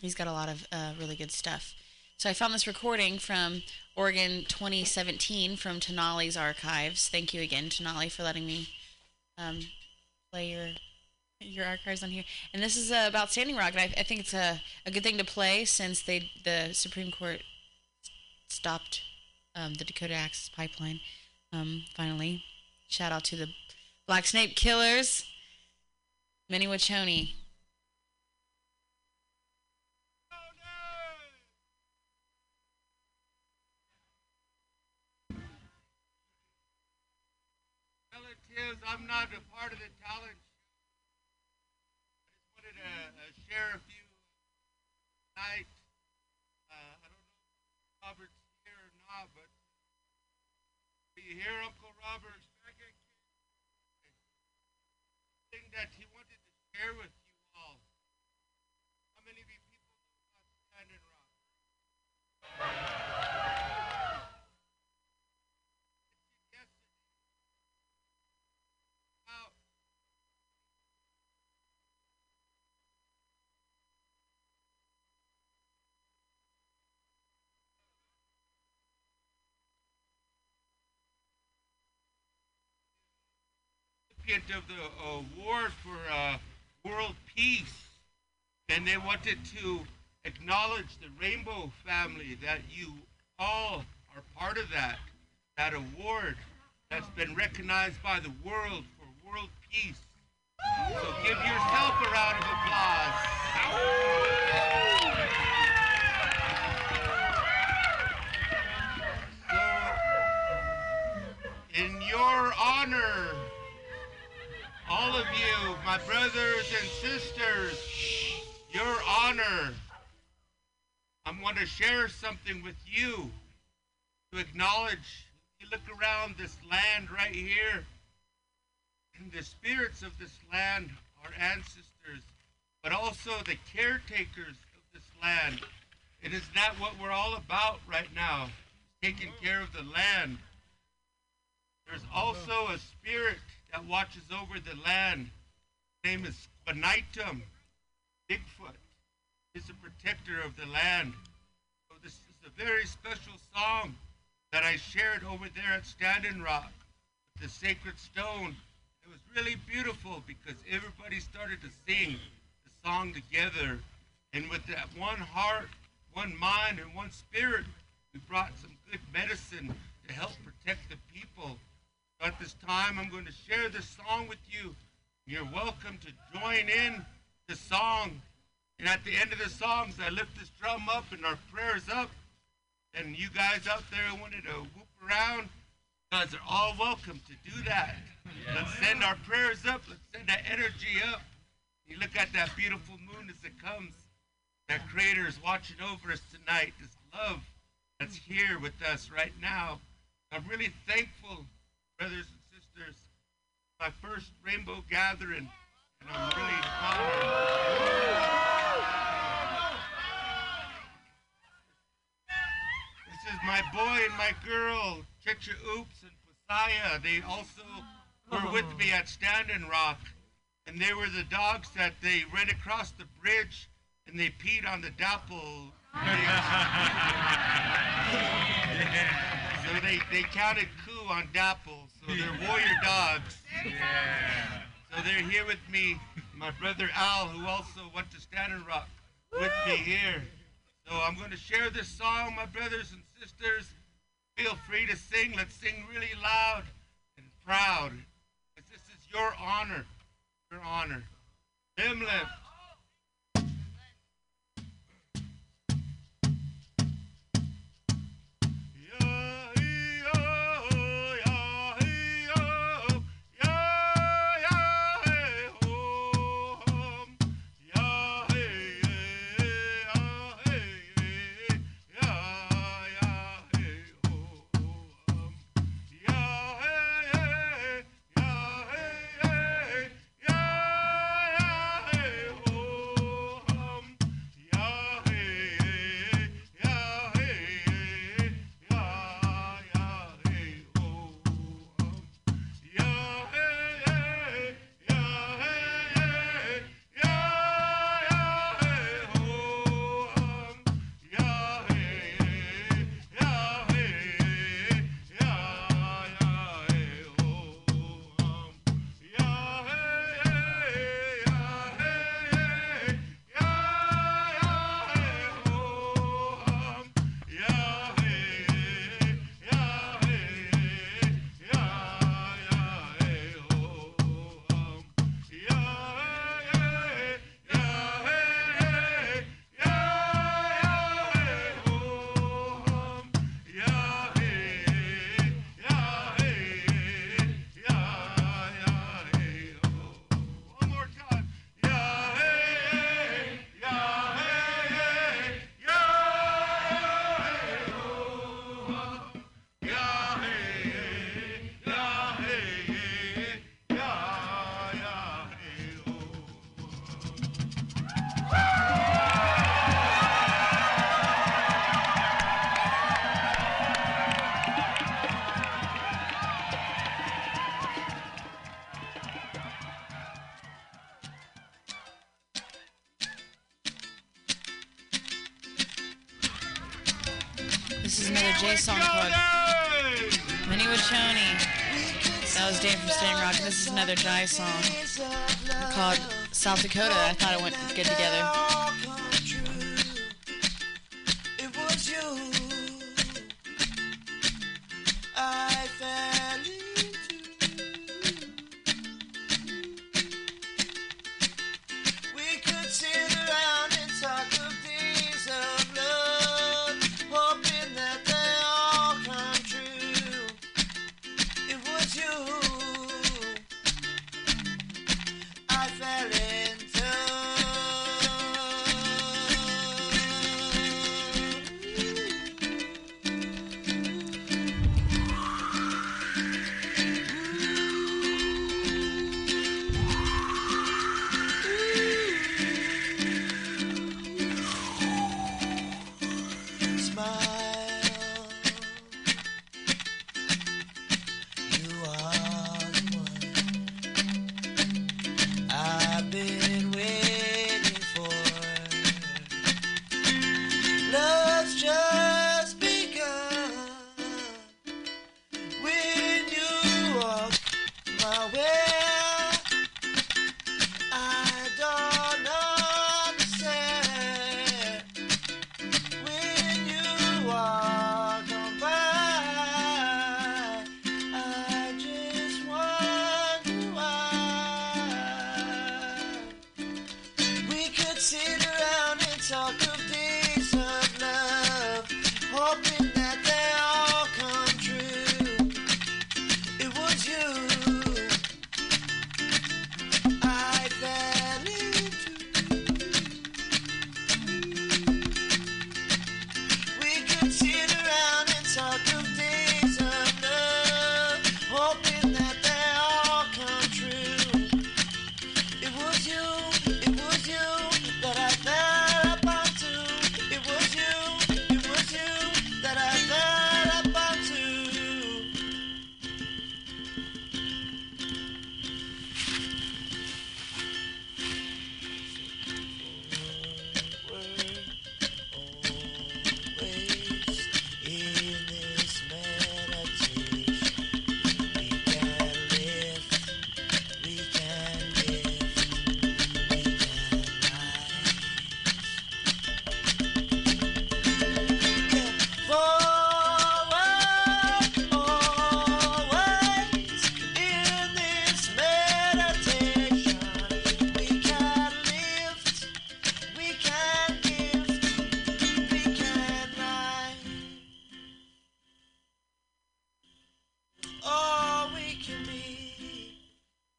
He's got a lot of uh, really good stuff. So I found this recording from Oregon 2017 from Tenali's archives. Thank you again, Tenali, for letting me um, play your your archives on here. And this is uh, about Standing Rock, and I, I think it's a, a good thing to play since they the Supreme Court stopped um, the Dakota Access Pipeline. Um, finally, shout out to the Black Snake Killers, Mni Wiconi.
Relatives, I'm not a part of the talent show. I just wanted to uh, share a few tonight. Uh, I don't know if Robert's here not, but are you here, Uncle Robert? Thing that he wanted to share with you all. How many of you people know about Standing Rock? About recipient of the award for uh, world peace, and they wanted to acknowledge the Rainbow family that you all are part of that that award that's been recognized by the world for world peace. So give yourself a round of applause. So, in your honor, all of you, my brothers and sisters, your honor, I'm going to share something with you to acknowledge. You look around this land right here, and the spirits of this land, our ancestors, but also the caretakers of this land. And is that what we're all about right now? Taking care of the land. There's also a spirit that watches over the land. His name is Quanitum, Bigfoot. He's a protector of the land. So this is a very special song that I shared over there at Standing Rock with the sacred stone. It was really beautiful because everybody started to sing the song together. And with that one heart, one mind, and one spirit, we brought some good medicine to help protect the people. At this time, I'm going to share this song with you. You're welcome to join in the song. And at the end of the songs, I lift this drum up and our prayers up. And you guys out there wanted to whoop around, you guys are all welcome to do that. Let's send our prayers up. Let's send that energy up. You look at that beautiful moon as it comes. That Creator is watching over us tonight. This love that's here with us right now. I'm really thankful, brothers and sisters. My first rainbow gathering, and I'm really honored. This is my boy and my girl, Chicha Oops and Pasaya. They also were with me at Standing Rock, and they were the dogs that they ran across the bridge and they peed on the DAPL. so they, they counted on DAPL, so they're warrior dogs. Yeah. So they're here with me, my brother Al, who also went to Standing Rock with me here. So I'm going to share this song, my brothers and sisters. Feel free to sing. Let's sing really loud and proud. 'cause This is your honor. Your honor. Him lift.
this song called? "Mni Wiconi. That was Dave from Standing Rock. This is another Jai song called South Dakota. I thought it went good together.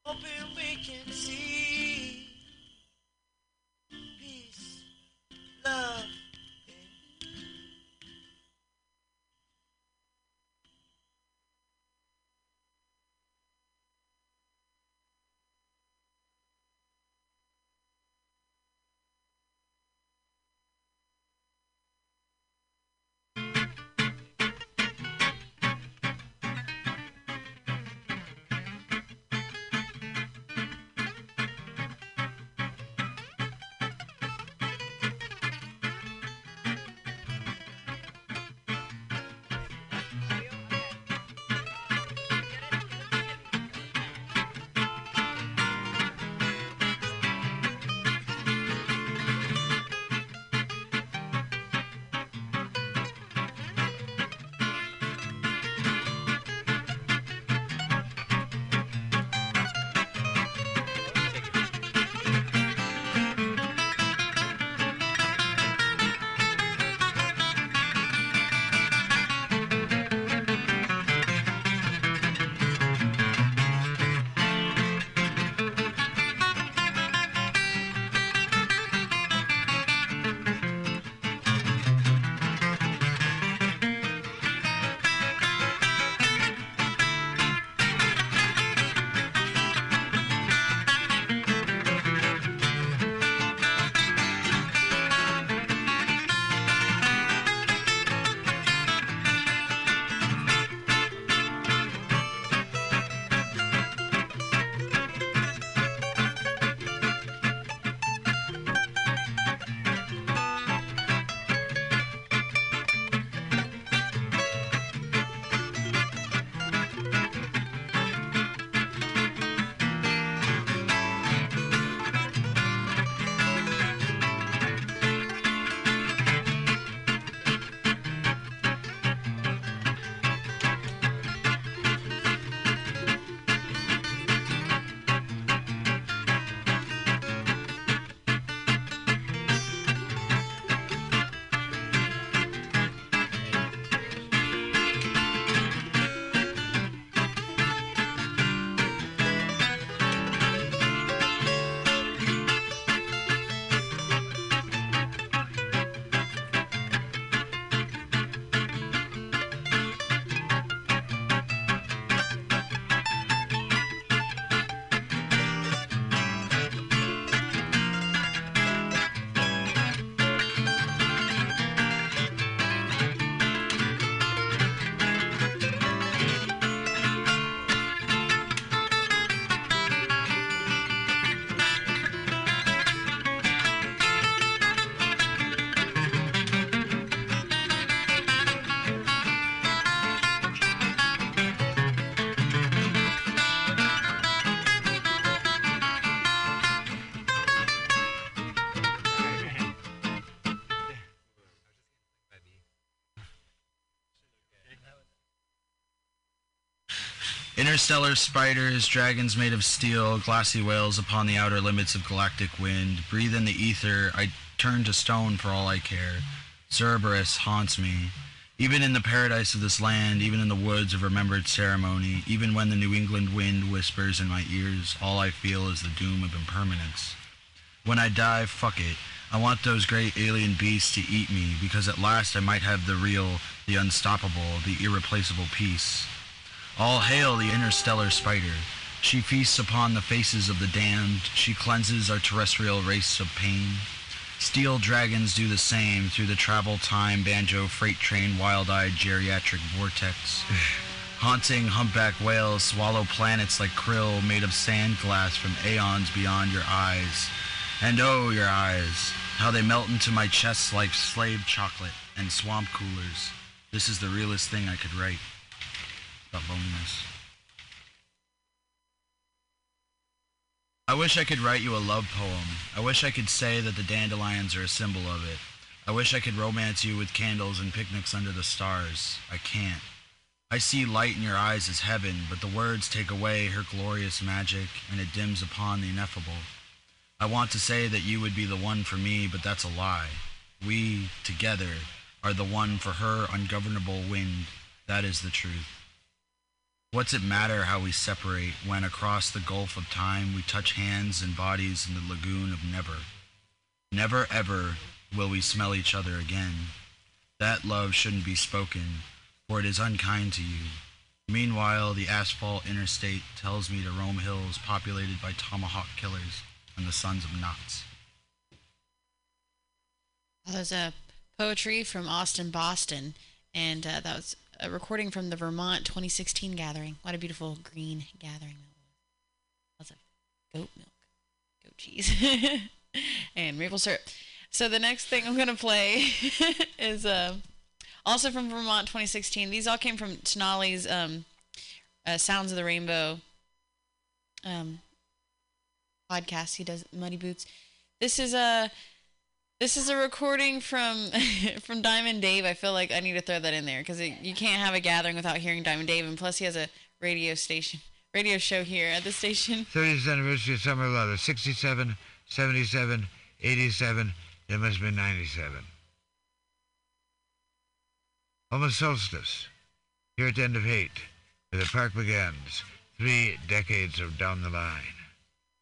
Hoping we can see.
Interstellar spiders, dragons made of steel, glassy whales upon the outer limits of galactic wind. Breathe in the ether, I turn to stone for all I care. Cerberus haunts me. Even in the paradise of this land, even in the woods of remembered ceremony, even when the New England wind whispers in my ears, all I feel is the doom of impermanence. When I die, fuck it. I want those great alien beasts to eat me, because at last I might have the real, the unstoppable, the irreplaceable peace. All hail the interstellar spider. She feasts upon the faces of the damned. She cleanses our terrestrial race of pain. Steel dragons do the same through the travel time banjo freight train wild-eyed geriatric vortex. Haunting humpback whales swallow planets like krill made of sand glass from aeons beyond your eyes. And oh, your eyes, how they melt into my chest like slave chocolate and swamp coolers. This is the realest thing I could write. About loneliness. I wish I could write you a love poem. I wish I could say that the dandelions are a symbol of it. I wish I could romance you with candles and picnics under the stars. I can't. I see light in your eyes as heaven, but the words take away her glorious magic, and it dims upon the ineffable. I want to say that you would be the one for me, but that's a lie. We, together, are the one for her ungovernable wind. That is the truth. What's it matter how we separate when across the gulf of time we touch hands and bodies in the lagoon of never? Never ever will we smell each other again. That love shouldn't be spoken, for it is unkind to you. Meanwhile, the asphalt interstate tells me to roam hills populated by tomahawk killers and the sons of knots.
That was a poetry from Austin, Boston, and uh, that was a recording from the Vermont 2016 gathering. What a beautiful green gathering that was. Lots of goat milk, goat cheese, and maple syrup. So the next thing I'm gonna play is uh, also from Vermont 2016. These all came from Tenali's um, uh, Sounds of the Rainbow um, podcast. He does Muddy Boots. This is a this is a recording from from Diamond Dave. I feel like I need to throw that in there because you can't have a gathering without hearing Diamond Dave, and plus he has a radio station, radio show here at the station.
30th anniversary of Summer Love. 67, 77, 87. There must be 97. Almost solstice. Here at the end of hate, where the park begins. Three decades of down the line.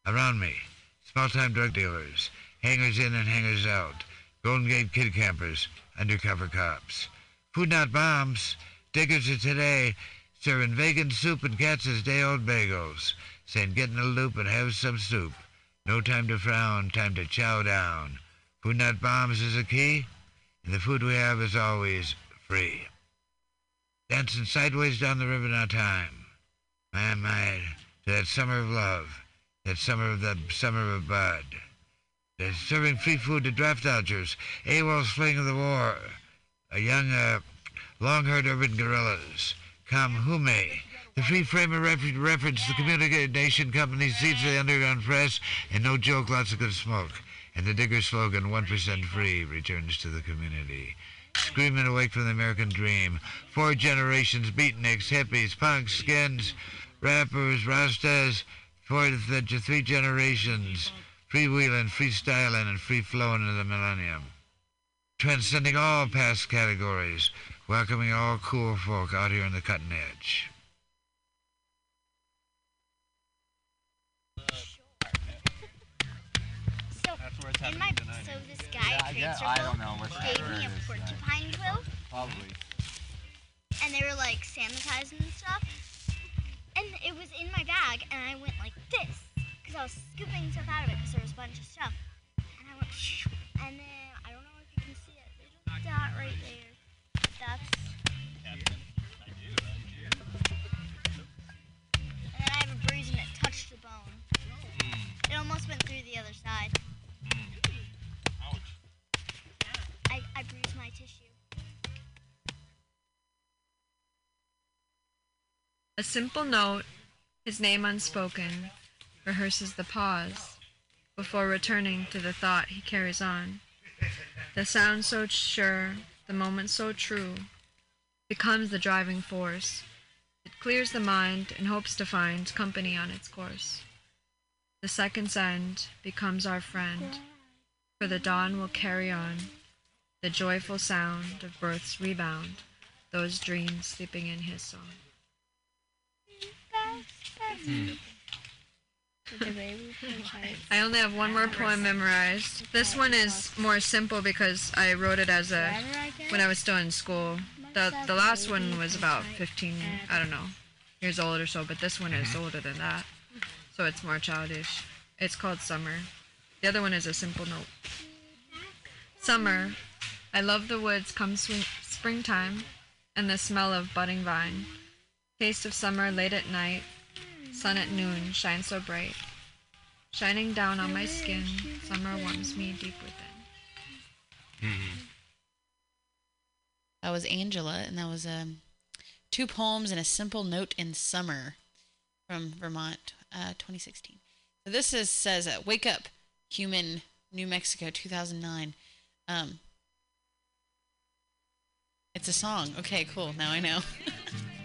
Around me, small-time drug dealers, hangers in and hangers out, Golden Gate kid campers, undercover cops. Food not bombs. Diggers of today serving vegan soup and Katz's day-old bagels, saying get in a loop and have some soup. No time to frown, time to chow down. Food not bombs is the key, and the food we have is always free. Dancing sideways down the river now time. My, my, to that summer of love, that summer of the summer of bud. They're serving free food to draft dodgers, AWOL's fling of the war, a young, uh, long-haired urban guerrillas, Kamhume, the free framer refer- reference the communication company seeds of the underground press, and no joke, lots of good smoke. And the digger slogan, 1% free, returns to the community. Screaming awake from the American dream. Four generations, beatniks, hippies, punks, skins, rappers, rastas, four, three generations, freewheeling, freestyling, and free flowing into the millennium. Transcending all past categories, welcoming all cool folk out here on the cutting edge.
In my, so this guy
Yeah, I guess- I don't know what
gave me a
is, right.
porcupine quill,
Probably.
and they were like sanitizing and stuff. And it was in my bag, and I went like this because I was scooping stuff out of it because there was a bunch of stuff. And I went, and then I don't know if you can see it. There's a dot right there. That's. And then I have a bruise, and it touched the bone. It almost went through the other side. I bruised my tissue.
A simple note, his name unspoken, rehearses the pause before returning to the thought he carries on. The sound so sure, the moment so true, becomes the driving force. It clears the mind and hopes to find company on its course. The second's end becomes our friend, for the dawn will carry on the joyful sound of birth's rebound, those dreams sleeping in his song. Hmm. I only have one more poem memorized. This one is more simple because I wrote it as a when I was still in school. The the last one was about 15, I don't know, years old or so, but this one is mm-hmm. older than that. So it's more childish. It's called Summer. The other one is a simple note. Summer. I love the woods come swing, springtime and the smell of budding vine. Taste of summer late at night. Sun at noon shines so bright. Shining down on my skin, summer warms me deep within.
That was Angela, and that was um, two poems and a simple note in summer from Vermont, uh, 2016. So this is says, uh, "Wake up, human, New Mexico, 2009." Um, it's a song. Okay, cool. Now I know.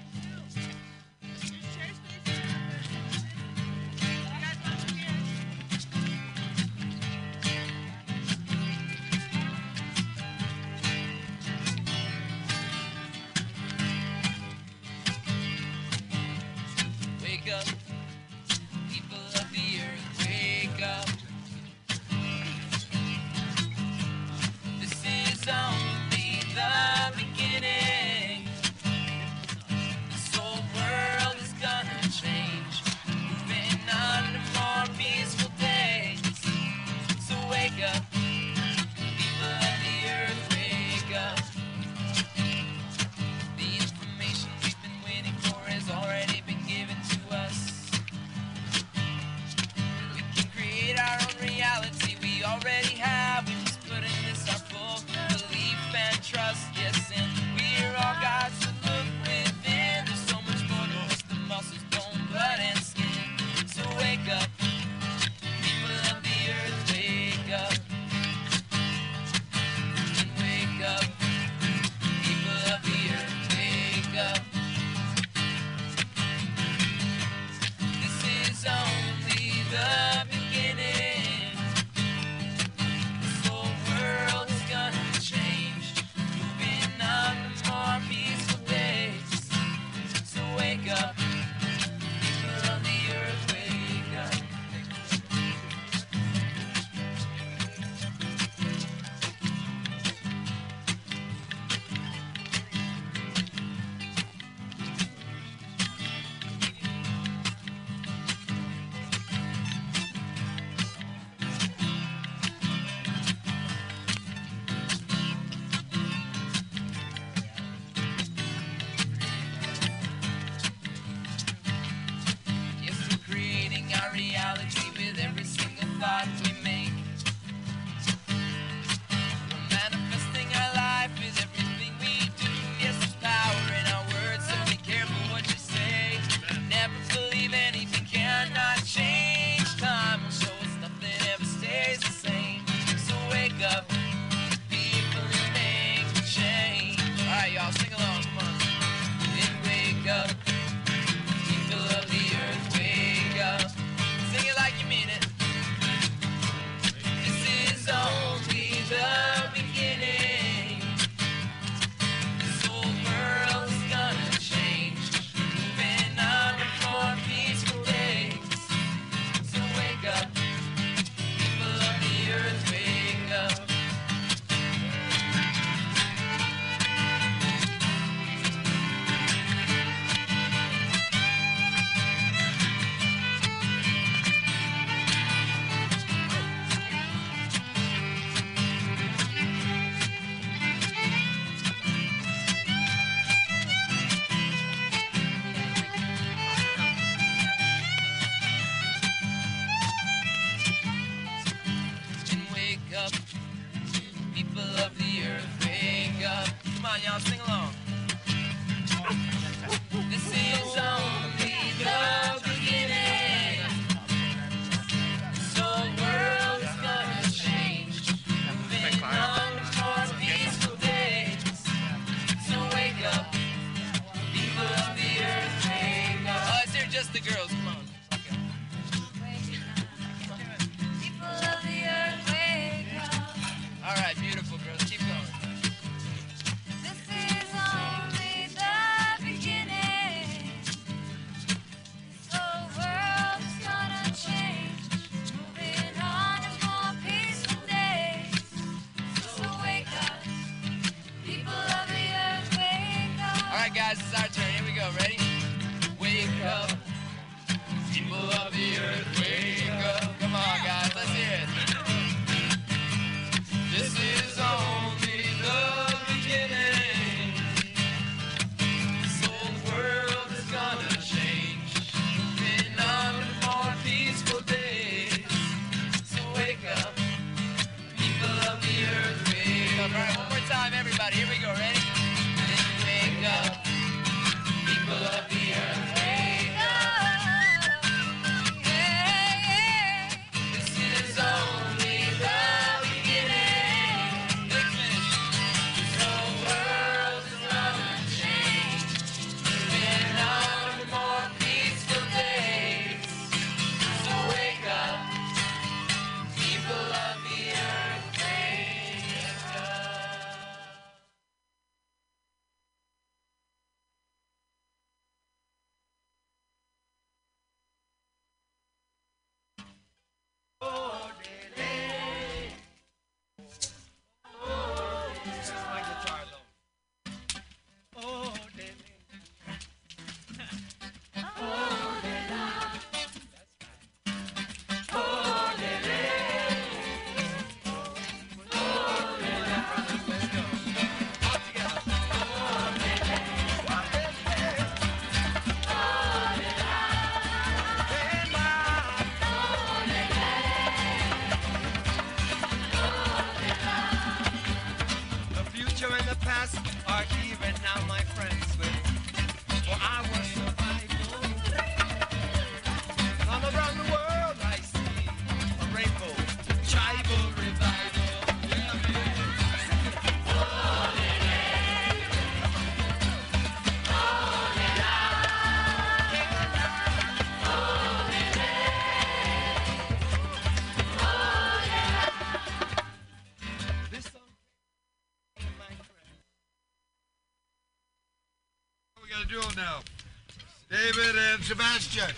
Sebastian.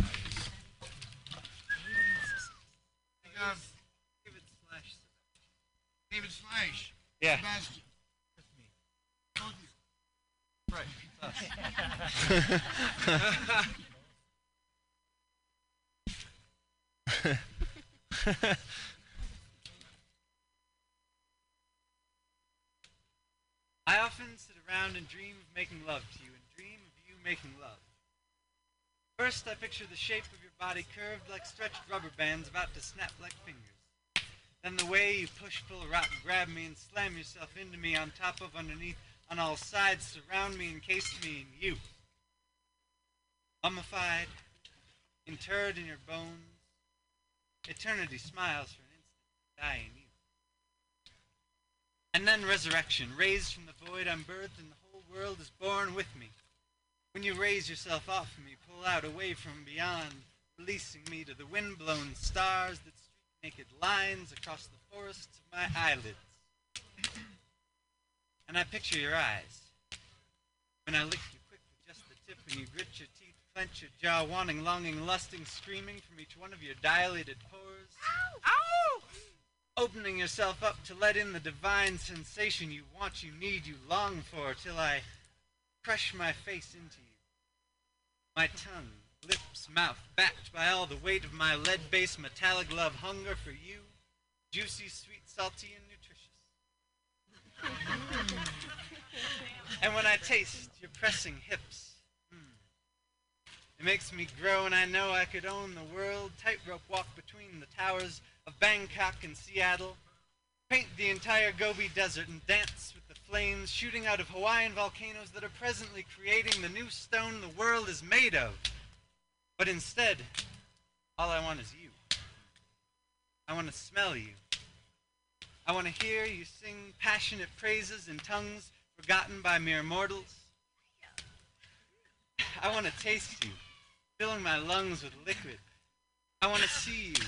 Um,
David Slash.
David Slash.
Yeah.
Sebastian. Both you.
Right.
I often sit around and dream of I picture the shape of your body curved like stretched rubber bands about to snap like fingers. Then the way you push, pull, rock, grab me and slam yourself into me on top of, underneath, on all sides, surround me, encase me in you. Mummified, interred in your bones, eternity smiles for an instant, in you. And then resurrection, raised from the void, I'm birthed, and the whole world is born with me. When you raise yourself off me, pull out away from beyond, releasing me to the wind-blown stars that streak naked lines across the forests of my eyelids. And I picture your eyes. When I lick you quick with just the tip, and you grit your teeth, clench your jaw, wanting, longing, lusting, screaming from each one of your dilated pores. Ow! Opening yourself up to let in the divine sensation you want, you need, you long for, till I crush my face into you. My tongue, lips, mouth, backed by all the weight of my lead-based metallic love hunger for you, juicy, sweet, salty, and nutritious. and when I taste your pressing hips, mm, it makes me grow, and I know I could own the world. Tightrope walk between the towers of Bangkok and Seattle. Paint the entire Gobi Desert and dance with flames shooting out of Hawaiian volcanoes that are presently creating the new stone the world is made of. But instead, all I want is you. I want to smell you. I want to hear you sing passionate praises in tongues forgotten by mere mortals. I want to taste you, filling my lungs with liquid. I want to see you,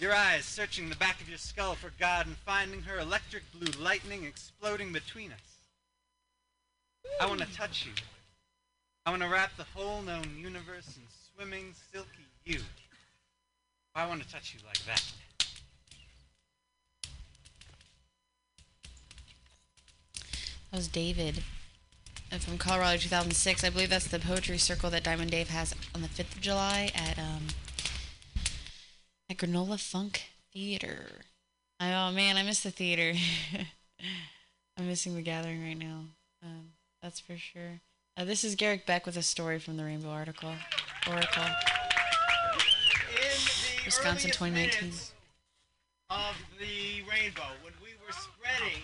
your eyes searching the back of your skull for God and finding her electric blue lightning exploding between us. I want to touch you. I want to wrap the whole known universe in swimming, silky you. I want to touch you like that.
That was David. uh, from Colorado 2006. I believe that's the poetry circle that Diamond Dave has on the 5th of July at um Granola Funk Theater. Oh man, I miss the theater. I'm missing the gathering right now. Um, that's for sure. Uh, this is Garrick Beck with a story from the Rainbow article. Oracle. Wisconsin 2019.
of the rainbow when we were spreading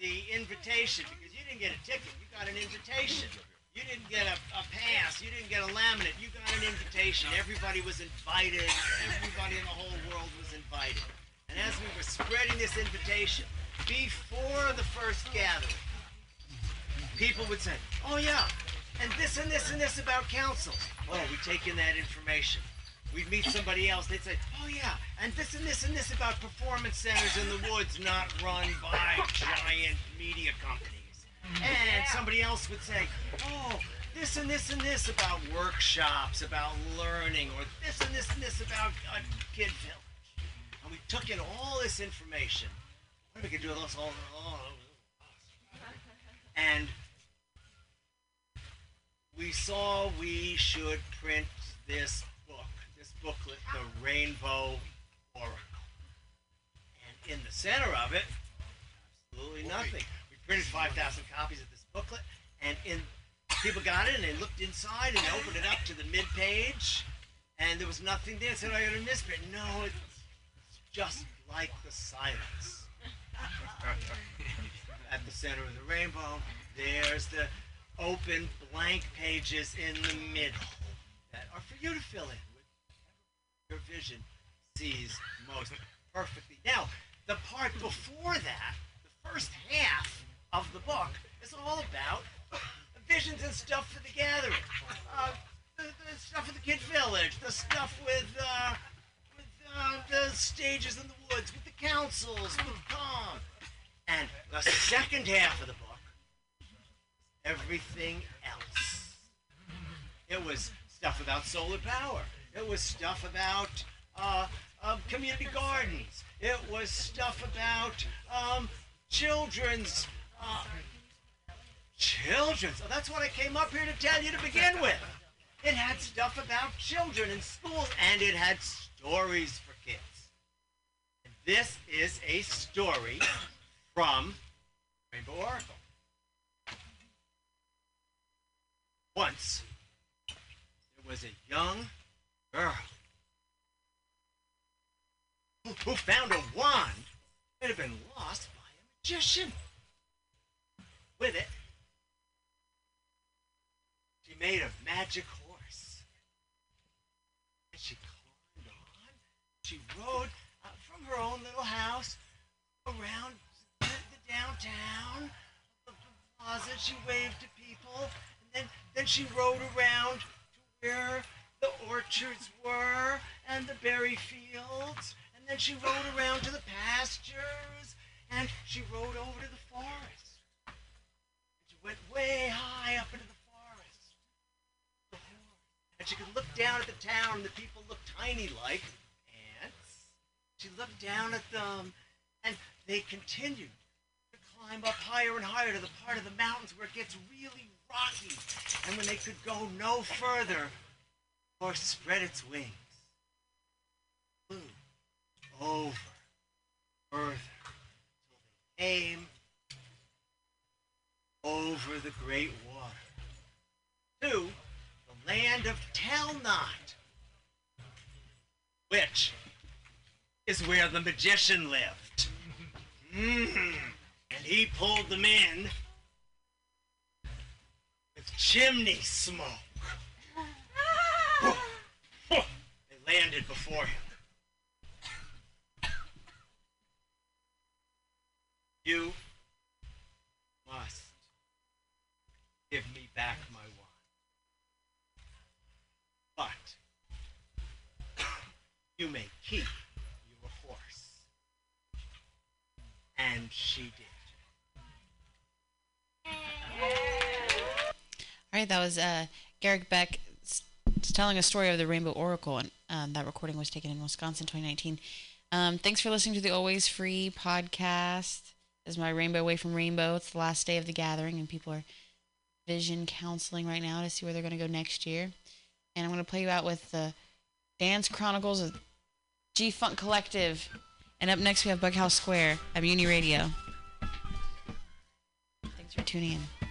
the invitation because you didn't get a ticket, you got an invitation. You didn't get a, a pass, you didn't get a laminate, you got an invitation. Everybody was invited, everybody in the whole world was invited. And as we were spreading this invitation, before the first gathering, people would say, Oh yeah, and this and this and this about council. Oh, we take in that information. We'd meet somebody else, they'd say, Oh yeah, and this and this and this about performance centers in the woods not run by giant media companies. And somebody else would say, Oh, this and this and this about workshops, about learning, or this and this and this about uh, Kid Village. And we took in all this information. What if we could do this all, all and we saw we should print this book, this booklet, The Rainbow Oracle. And in the center of it, absolutely nothing. Printed 5,000 copies of this booklet, and in people got it and they looked inside and opened it up to the mid page, and there was nothing there. Said, I got a misprint. No, it's just like the silence. At the center of the rainbow, there's the open blank pages in the middle that are for you to fill in with your vision sees most perfectly. Now, the part before that, the first half of the book, is all about visions and stuff for the gathering. Uh, the, the stuff at the Kid Village, the stuff with, uh, with uh, the stages in the woods, with the councils, with Tom. And the second half of the book, everything else. It was stuff about solar power. It was stuff about uh, um, community gardens. It was stuff about um, children's. Uh, children's. Oh, that's what I came up here to tell you to begin with. It had stuff about children in schools, and it had stories for kids. And this is a story from Rainbow Oracle. Once, there was a young girl who found a wand that had been lost by a magician. With it, she made a magic horse. And she climbed on. She rode uh, from her own little house around the, the downtown, the, the plaza. She waved to people. And then, then she rode around to where the orchards were and the berry fields. And then she rode around to the pastures. And she rode over to the forest. Went way high up into the forest. The forest. And she could look down at the town. The people looked tiny like ants. She looked down at them, and they continued to climb up higher and higher to the part of the mountains where it gets really rocky. And when they could go no further, the horse spread its wings, flew over, further, till they came over the great water to the land of Telnot, which is where the magician lived. Mm. And he pulled them in with chimney smoke. they landed before him. You must give me back my wand. But you may keep your horse. And she did.
All right, that was uh, Garrick Beck telling a story of the Rainbow Oracle, and um, that recording was taken in Wisconsin, 2019. Um, thanks for listening to the Always Free podcast. This is my Rainbow Away from Rainbow. It's the last day of the gathering, and people are vision counseling right now to see where they're going to go next year. And I'm going to play you out with the Dance Chronicles of G Funk Collective. And up next, we have Bughouse Square at Mutiny Radio. Thanks for tuning in.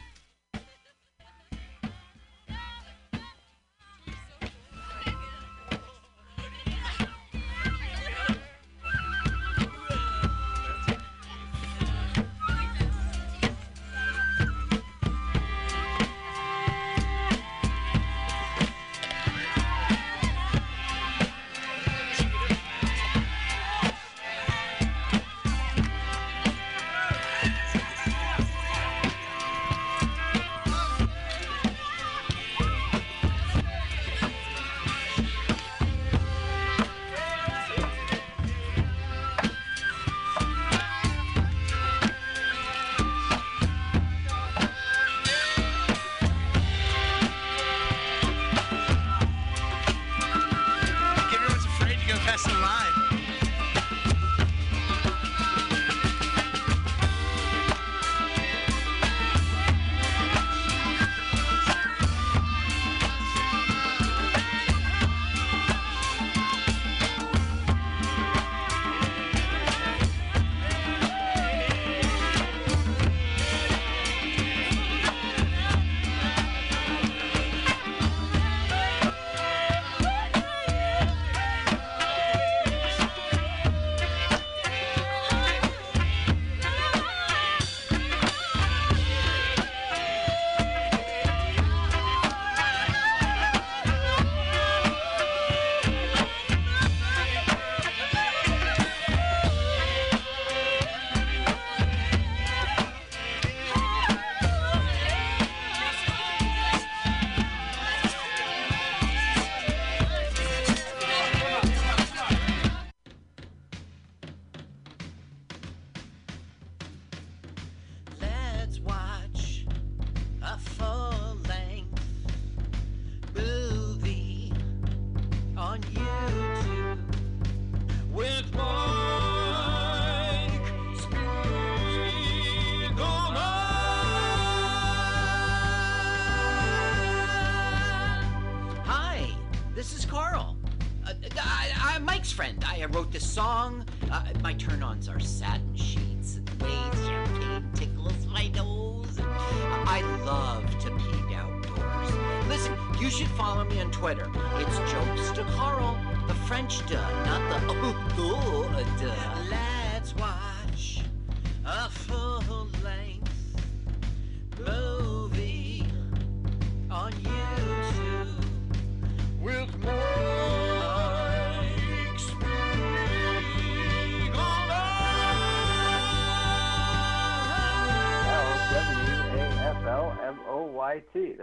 Song. Uh, my turn-ons are satin sheets and waves, champagne tickles my nose. I love to peek outdoors. Listen, you should follow me on Twitter. It's jokes to Carl, the French duh, not the oh, oh duh.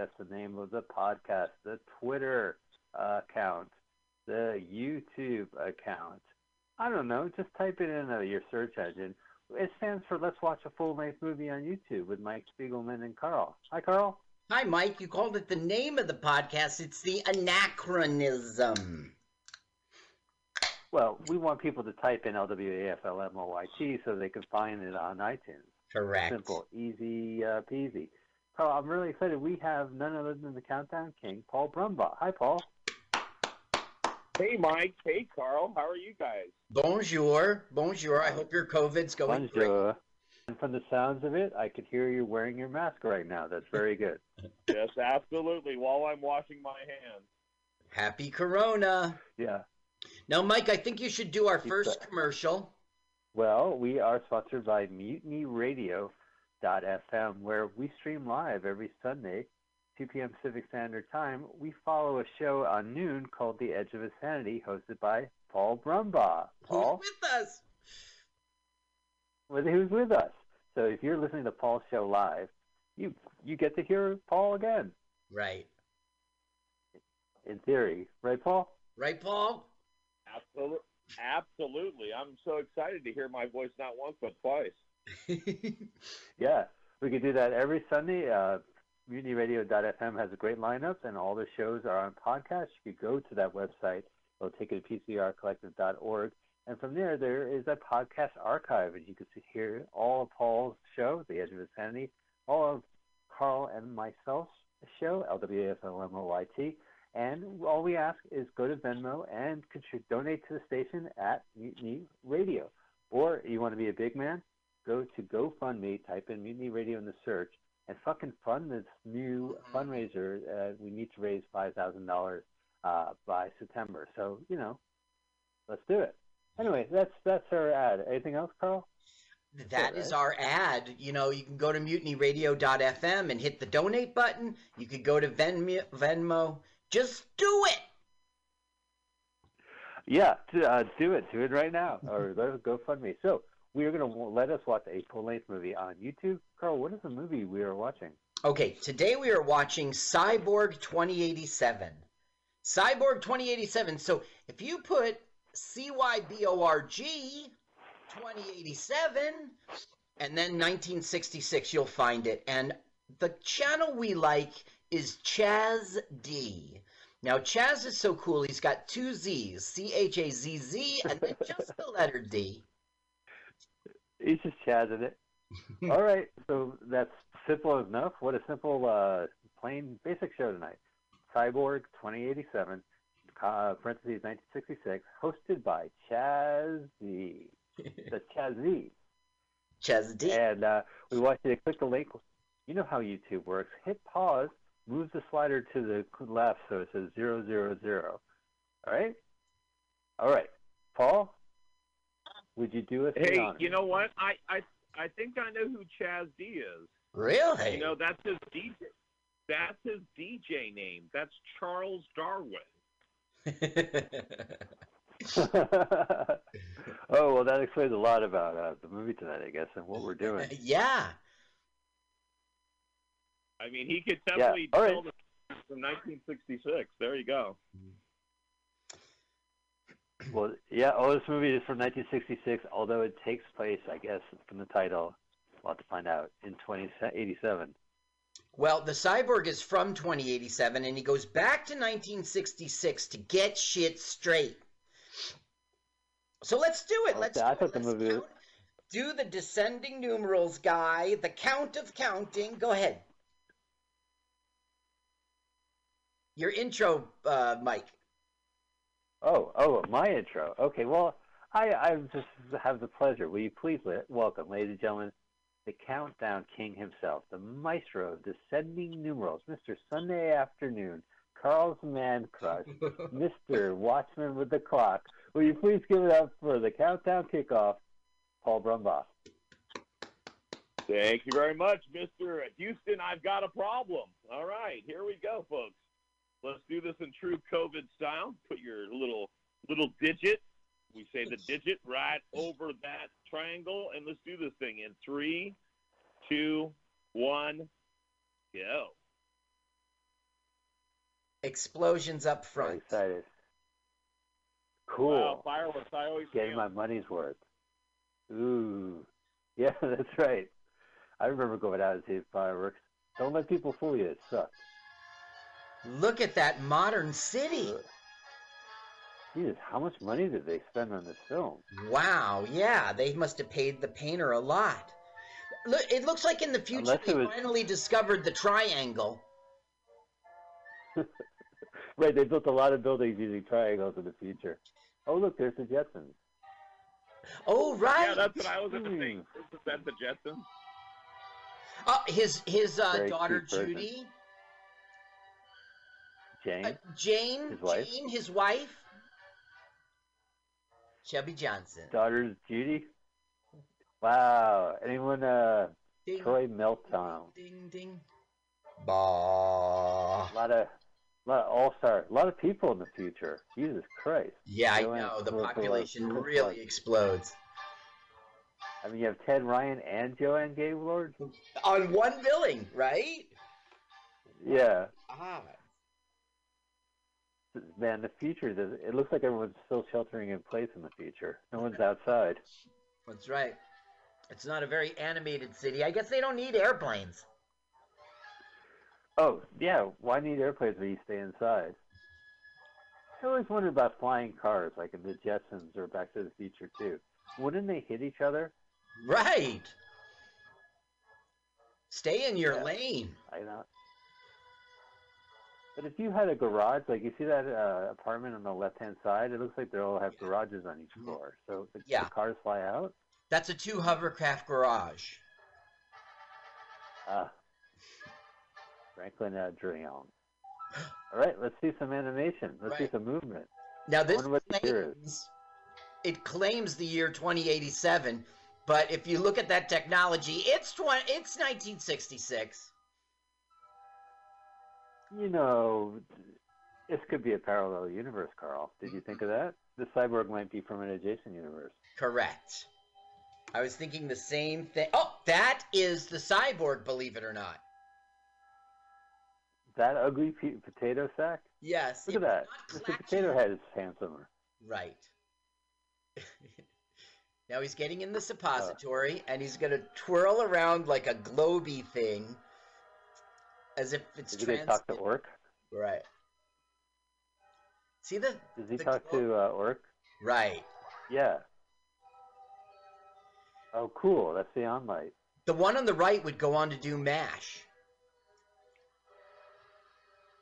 That's the name of the podcast, the Twitter uh, account, the YouTube account. I don't know. Just type it in uh, your search engine. It stands for Let's Watch a Full Length Movie on YouTube with Mike Spiegelman and Carl. Hi, Carl.
Hi, Mike. You called it the name of the podcast. It's the anachronism.
Well, we want people to type in L-W-A-F-L-M-O-Y-T so they can find it on iTunes.
Correct.
Simple, easy uh, peasy. Carl, I'm really excited. We have none other than the Countdown King, Paul Brumbaugh. Hi, Paul.
Hey, Mike. Hey, Carl. How are you guys?
Bonjour. Bonjour. I hope your COVID's going great.
Bonjour. And from the sounds of it, I could hear you wearing your mask right now. That's very good.
yes, absolutely. While I'm washing my hands.
Happy Corona.
Yeah.
Now, Mike, I think you should do our first commercial.
Well, we are sponsored by MutinyRadio.fm, where we stream live every Sunday, 2 p.m. Pacific Standard Time. We follow a show on noon called The Edge of Insanity, hosted by Paul Brumbaugh. Paul?
Who's with us?
Well, who's with us? So if you're listening to Paul's show live, you you get to hear Paul again,
Right.
in theory, right, Paul?
Right, Paul?
Absolutely. Absolutely. I'm so excited to hear my voice not once but twice.
Yeah, we could do that every Sunday. Uh, MutinyRadio.fm has a great lineup, and all the shows are on podcast. You could go to that website. It'll take you to PCRcollective.org. And from there, there is a podcast archive, and you can see, hear all of Paul's show, The Edge of Insanity, all of Carl and myself show, LWFLMOYT. And all we ask is go to Venmo and contri- donate to the station at Mutiny Radio. Or you want to be a big man? Go to GoFundMe, type in Mutiny Radio in the search, and fucking fund this new fundraiser. Uh, we need to raise $5,000 uh, by September. So, you know, let's do it. Anyway, that's that's our ad. Anything else, Carl?
That is our ad. You know, you can go to mutinyradio.fm and hit the donate button. You could go to Venmo. Venmo. Just do it.
Yeah, uh, do it. Do it right now, or go fund me. So we are going to let us watch a full-length movie on YouTube. Carl, what is the movie we are watching?
Okay, today we are watching Cyborg 2087. Cyborg 2087. So if you put CYBORG 2087 and then 1966, you'll find it. And the channel we like is Chaz D. Now, Chaz is so cool, he's got two Z's C H A Z Z and then just the letter D.
He's just chazzing it. All right, so that's simple enough. What a simple, uh, plain, basic show tonight. Cyborg 2087, uh, parentheses 1966, hosted by Chaz Z. the Chaz Z.
Chaz D.
And uh, we want you to click the link. You know how YouTube works. Hit pause, move the slider to the left so it says zero zero zero. All right? All right. Paul, would you do us the
Hey, you know what? I, I I think I know who Chaz D is.
Really?
You know, that's his DJ. That's his DJ name. That's Charles Darwin.
oh well, that explains a lot about uh, the movie tonight, I guess, and what we're doing.
yeah.
I mean, he could definitely
all
tell
right.
the from 1966. There you go.
Well, yeah. Oh, this movie is from 1966, although it takes place, I guess, from the title. We'll have to find out in 2087.
Well, the cyborg is from 2087 and he goes back to 1966 to get shit straight. So let's do it. Let's
Okay, I thought the movie.
Do the descending numerals guy, the count of counting. Go ahead. Your intro, uh, Mike.
Oh, oh, my intro. Okay, well, I, I just have the pleasure. Will you please let, welcome, ladies and gentlemen, the countdown king himself, the maestro of descending numerals, Mr. Sunday Afternoon, Carl's Man Crush, Mr. Watchman with the Clock. Will you please give it up for the countdown kickoff, Paul Brumbaugh?
Thank you very much, Mr. Houston. I've got a problem. All right, here we go, folks. Let's do this in true COVID style. Put your little little digit. We say the digit right over that triangle, and let's do this thing in three, two, one, go.
Explosions up front.
excited. Cool.
Wow, fireworks. I always
Getting my money's worth. Ooh. Yeah, that's right. I remember going out and seeing fireworks. Don't let people fool you. It sucks.
Look at that modern city.
Jesus, how much money did they spend on this film?
Wow, yeah, they must have paid the painter a lot. Look, it looks like in the future
Unless
they
was-
finally discovered the triangle.
Right, they built a lot of buildings using triangles in the future. Oh, look, there's the Jetsons.
Oh, right.
Yeah, that's what I was thinking. to. Isn't that the Jetsons?
Uh, his his uh, daughter
Judy. person. Jane,
uh, Jane,
His wife?
Jane, his wife, Chubby Johnson.
daughter's Judy. Wow. Anyone, uh,
Ding.
Troy Melton.
Ding ding. Bah.
A lot of, lot of all-star, a lot of people in the future. Jesus Christ.
Yeah, I know the population really
like-
explodes
I mean, you have Ted Ryan and Joanne Gaylord.
on one billing, right?
Yeah.
Ah,
Man, the future, it looks like everyone's still sheltering in place in the future. No one's outside.
that's right. It's not a very animated city. I guess they don't need airplanes.
Oh, yeah, why need airplanes when you stay inside? I always wondered about flying cars, like in the Jetsons or Back to the Future, too. Wouldn't they hit each other?
Right. Stay in your
Yeah.
lane.
I know. But if you had a garage, like you see that uh, apartment on the left-hand side, it looks like they all have garages on each floor. So the,
Yeah.
the cars fly out.
That's a two hovercraft garage.
Ah, Franklin uh, Adreon. All right, let's see some animation. Let's see some movement.
Now this
wonder what the year is.
claims, it claims the year 2087, but if you look at that technology, it's 20, it's 1966.
You know, this could be a parallel universe, Carl. Did you think of that? The cyborg might be from an adjacent universe.
Correct. I was thinking the same thing. Oh, that is the cyborg, believe it or not.
That ugly pe- potato sack?
Yes.
Look at that. Mr. Potato Head is handsomer.
Right. now he's getting in the suppository and he's going to twirl around like a globy thing as if it's
Did
trans.
talk to Orc?
Right. See the
Does he
the
talk to uh, Orc?
Right.
Yeah. Oh, cool. That's the on light.
The one on the right would go on to do MASH.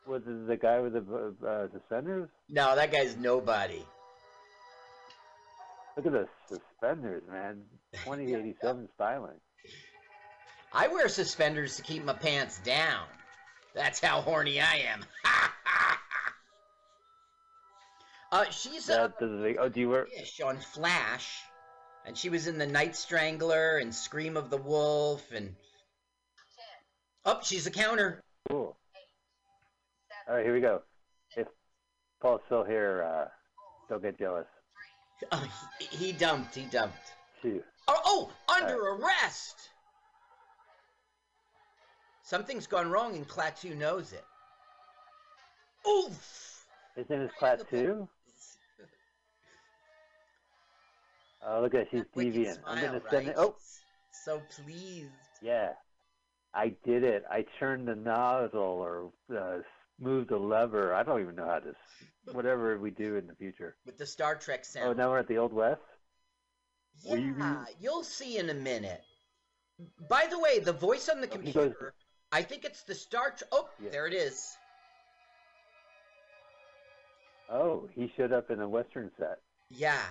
Was it the guy with the uh, suspenders?
No, that guy's nobody.
Look at the suspenders, man. 2087 styling.
I wear suspenders to keep my pants down. That's how horny I am. uh, she's a
That does oh, do you wear?
fish on Flash, and she was in the Night Strangler and Scream of the Wolf, and oh, she's a counter.
Cool. All right, here we go. If Paul's still here, uh, don't get jealous.
Oh, he, he dumped. He dumped.
Two.
Oh, oh, under arrest. Something's gone wrong, and Klaatu knows it. Oof!
His name is Class 2? Oh, look at she's
Wicked
deviant. I'm going to send
right?
it. Oh,
So pleased.
yeah. I did it. I turned the nozzle or uh, moved the lever. I don't even know how to, whatever we do in the future.
With the Star Trek sound.
Oh, now we're at the Old West?
Yeah, you'll see in a minute. By the way, the voice on the
he goes-
computer, I think it's the Star Trek. Oh, there it is.
Oh, he showed up in a Western set.
Yeah,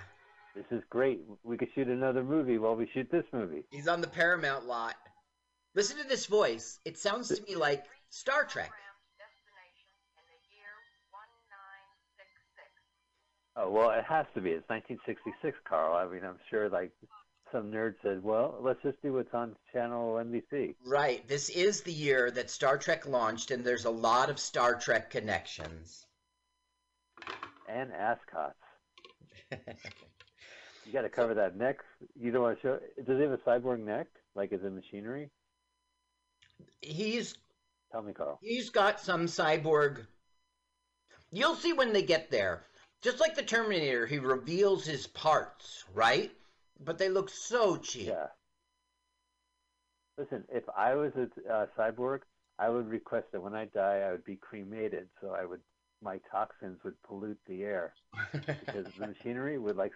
This is great. We could shoot another movie while we shoot this movie.
he's on the Paramount lot. Listen to this voice. It sounds to me like Star Trek.
Oh well, it has to be. It's 1966, Carl. I mean, I'm sure like some nerd said, well, let's just do what's on channel NBC.
Right. This is the year that Star Trek launched, and there's a lot of Star Trek connections.
And ascots. you got to cover that neck. You don't want to show. Does he have a cyborg neck? Like is it machinery?
He's
Tell me, Carl.
he's got some cyborg. You'll see when they get there. Just like the Terminator, he reveals his parts, right? But they look so cheap.
Yeah. Listen, if I was a uh, cyborg, I would request that when I die, I would be cremated, so I would my toxins would pollute the air because the machinery would like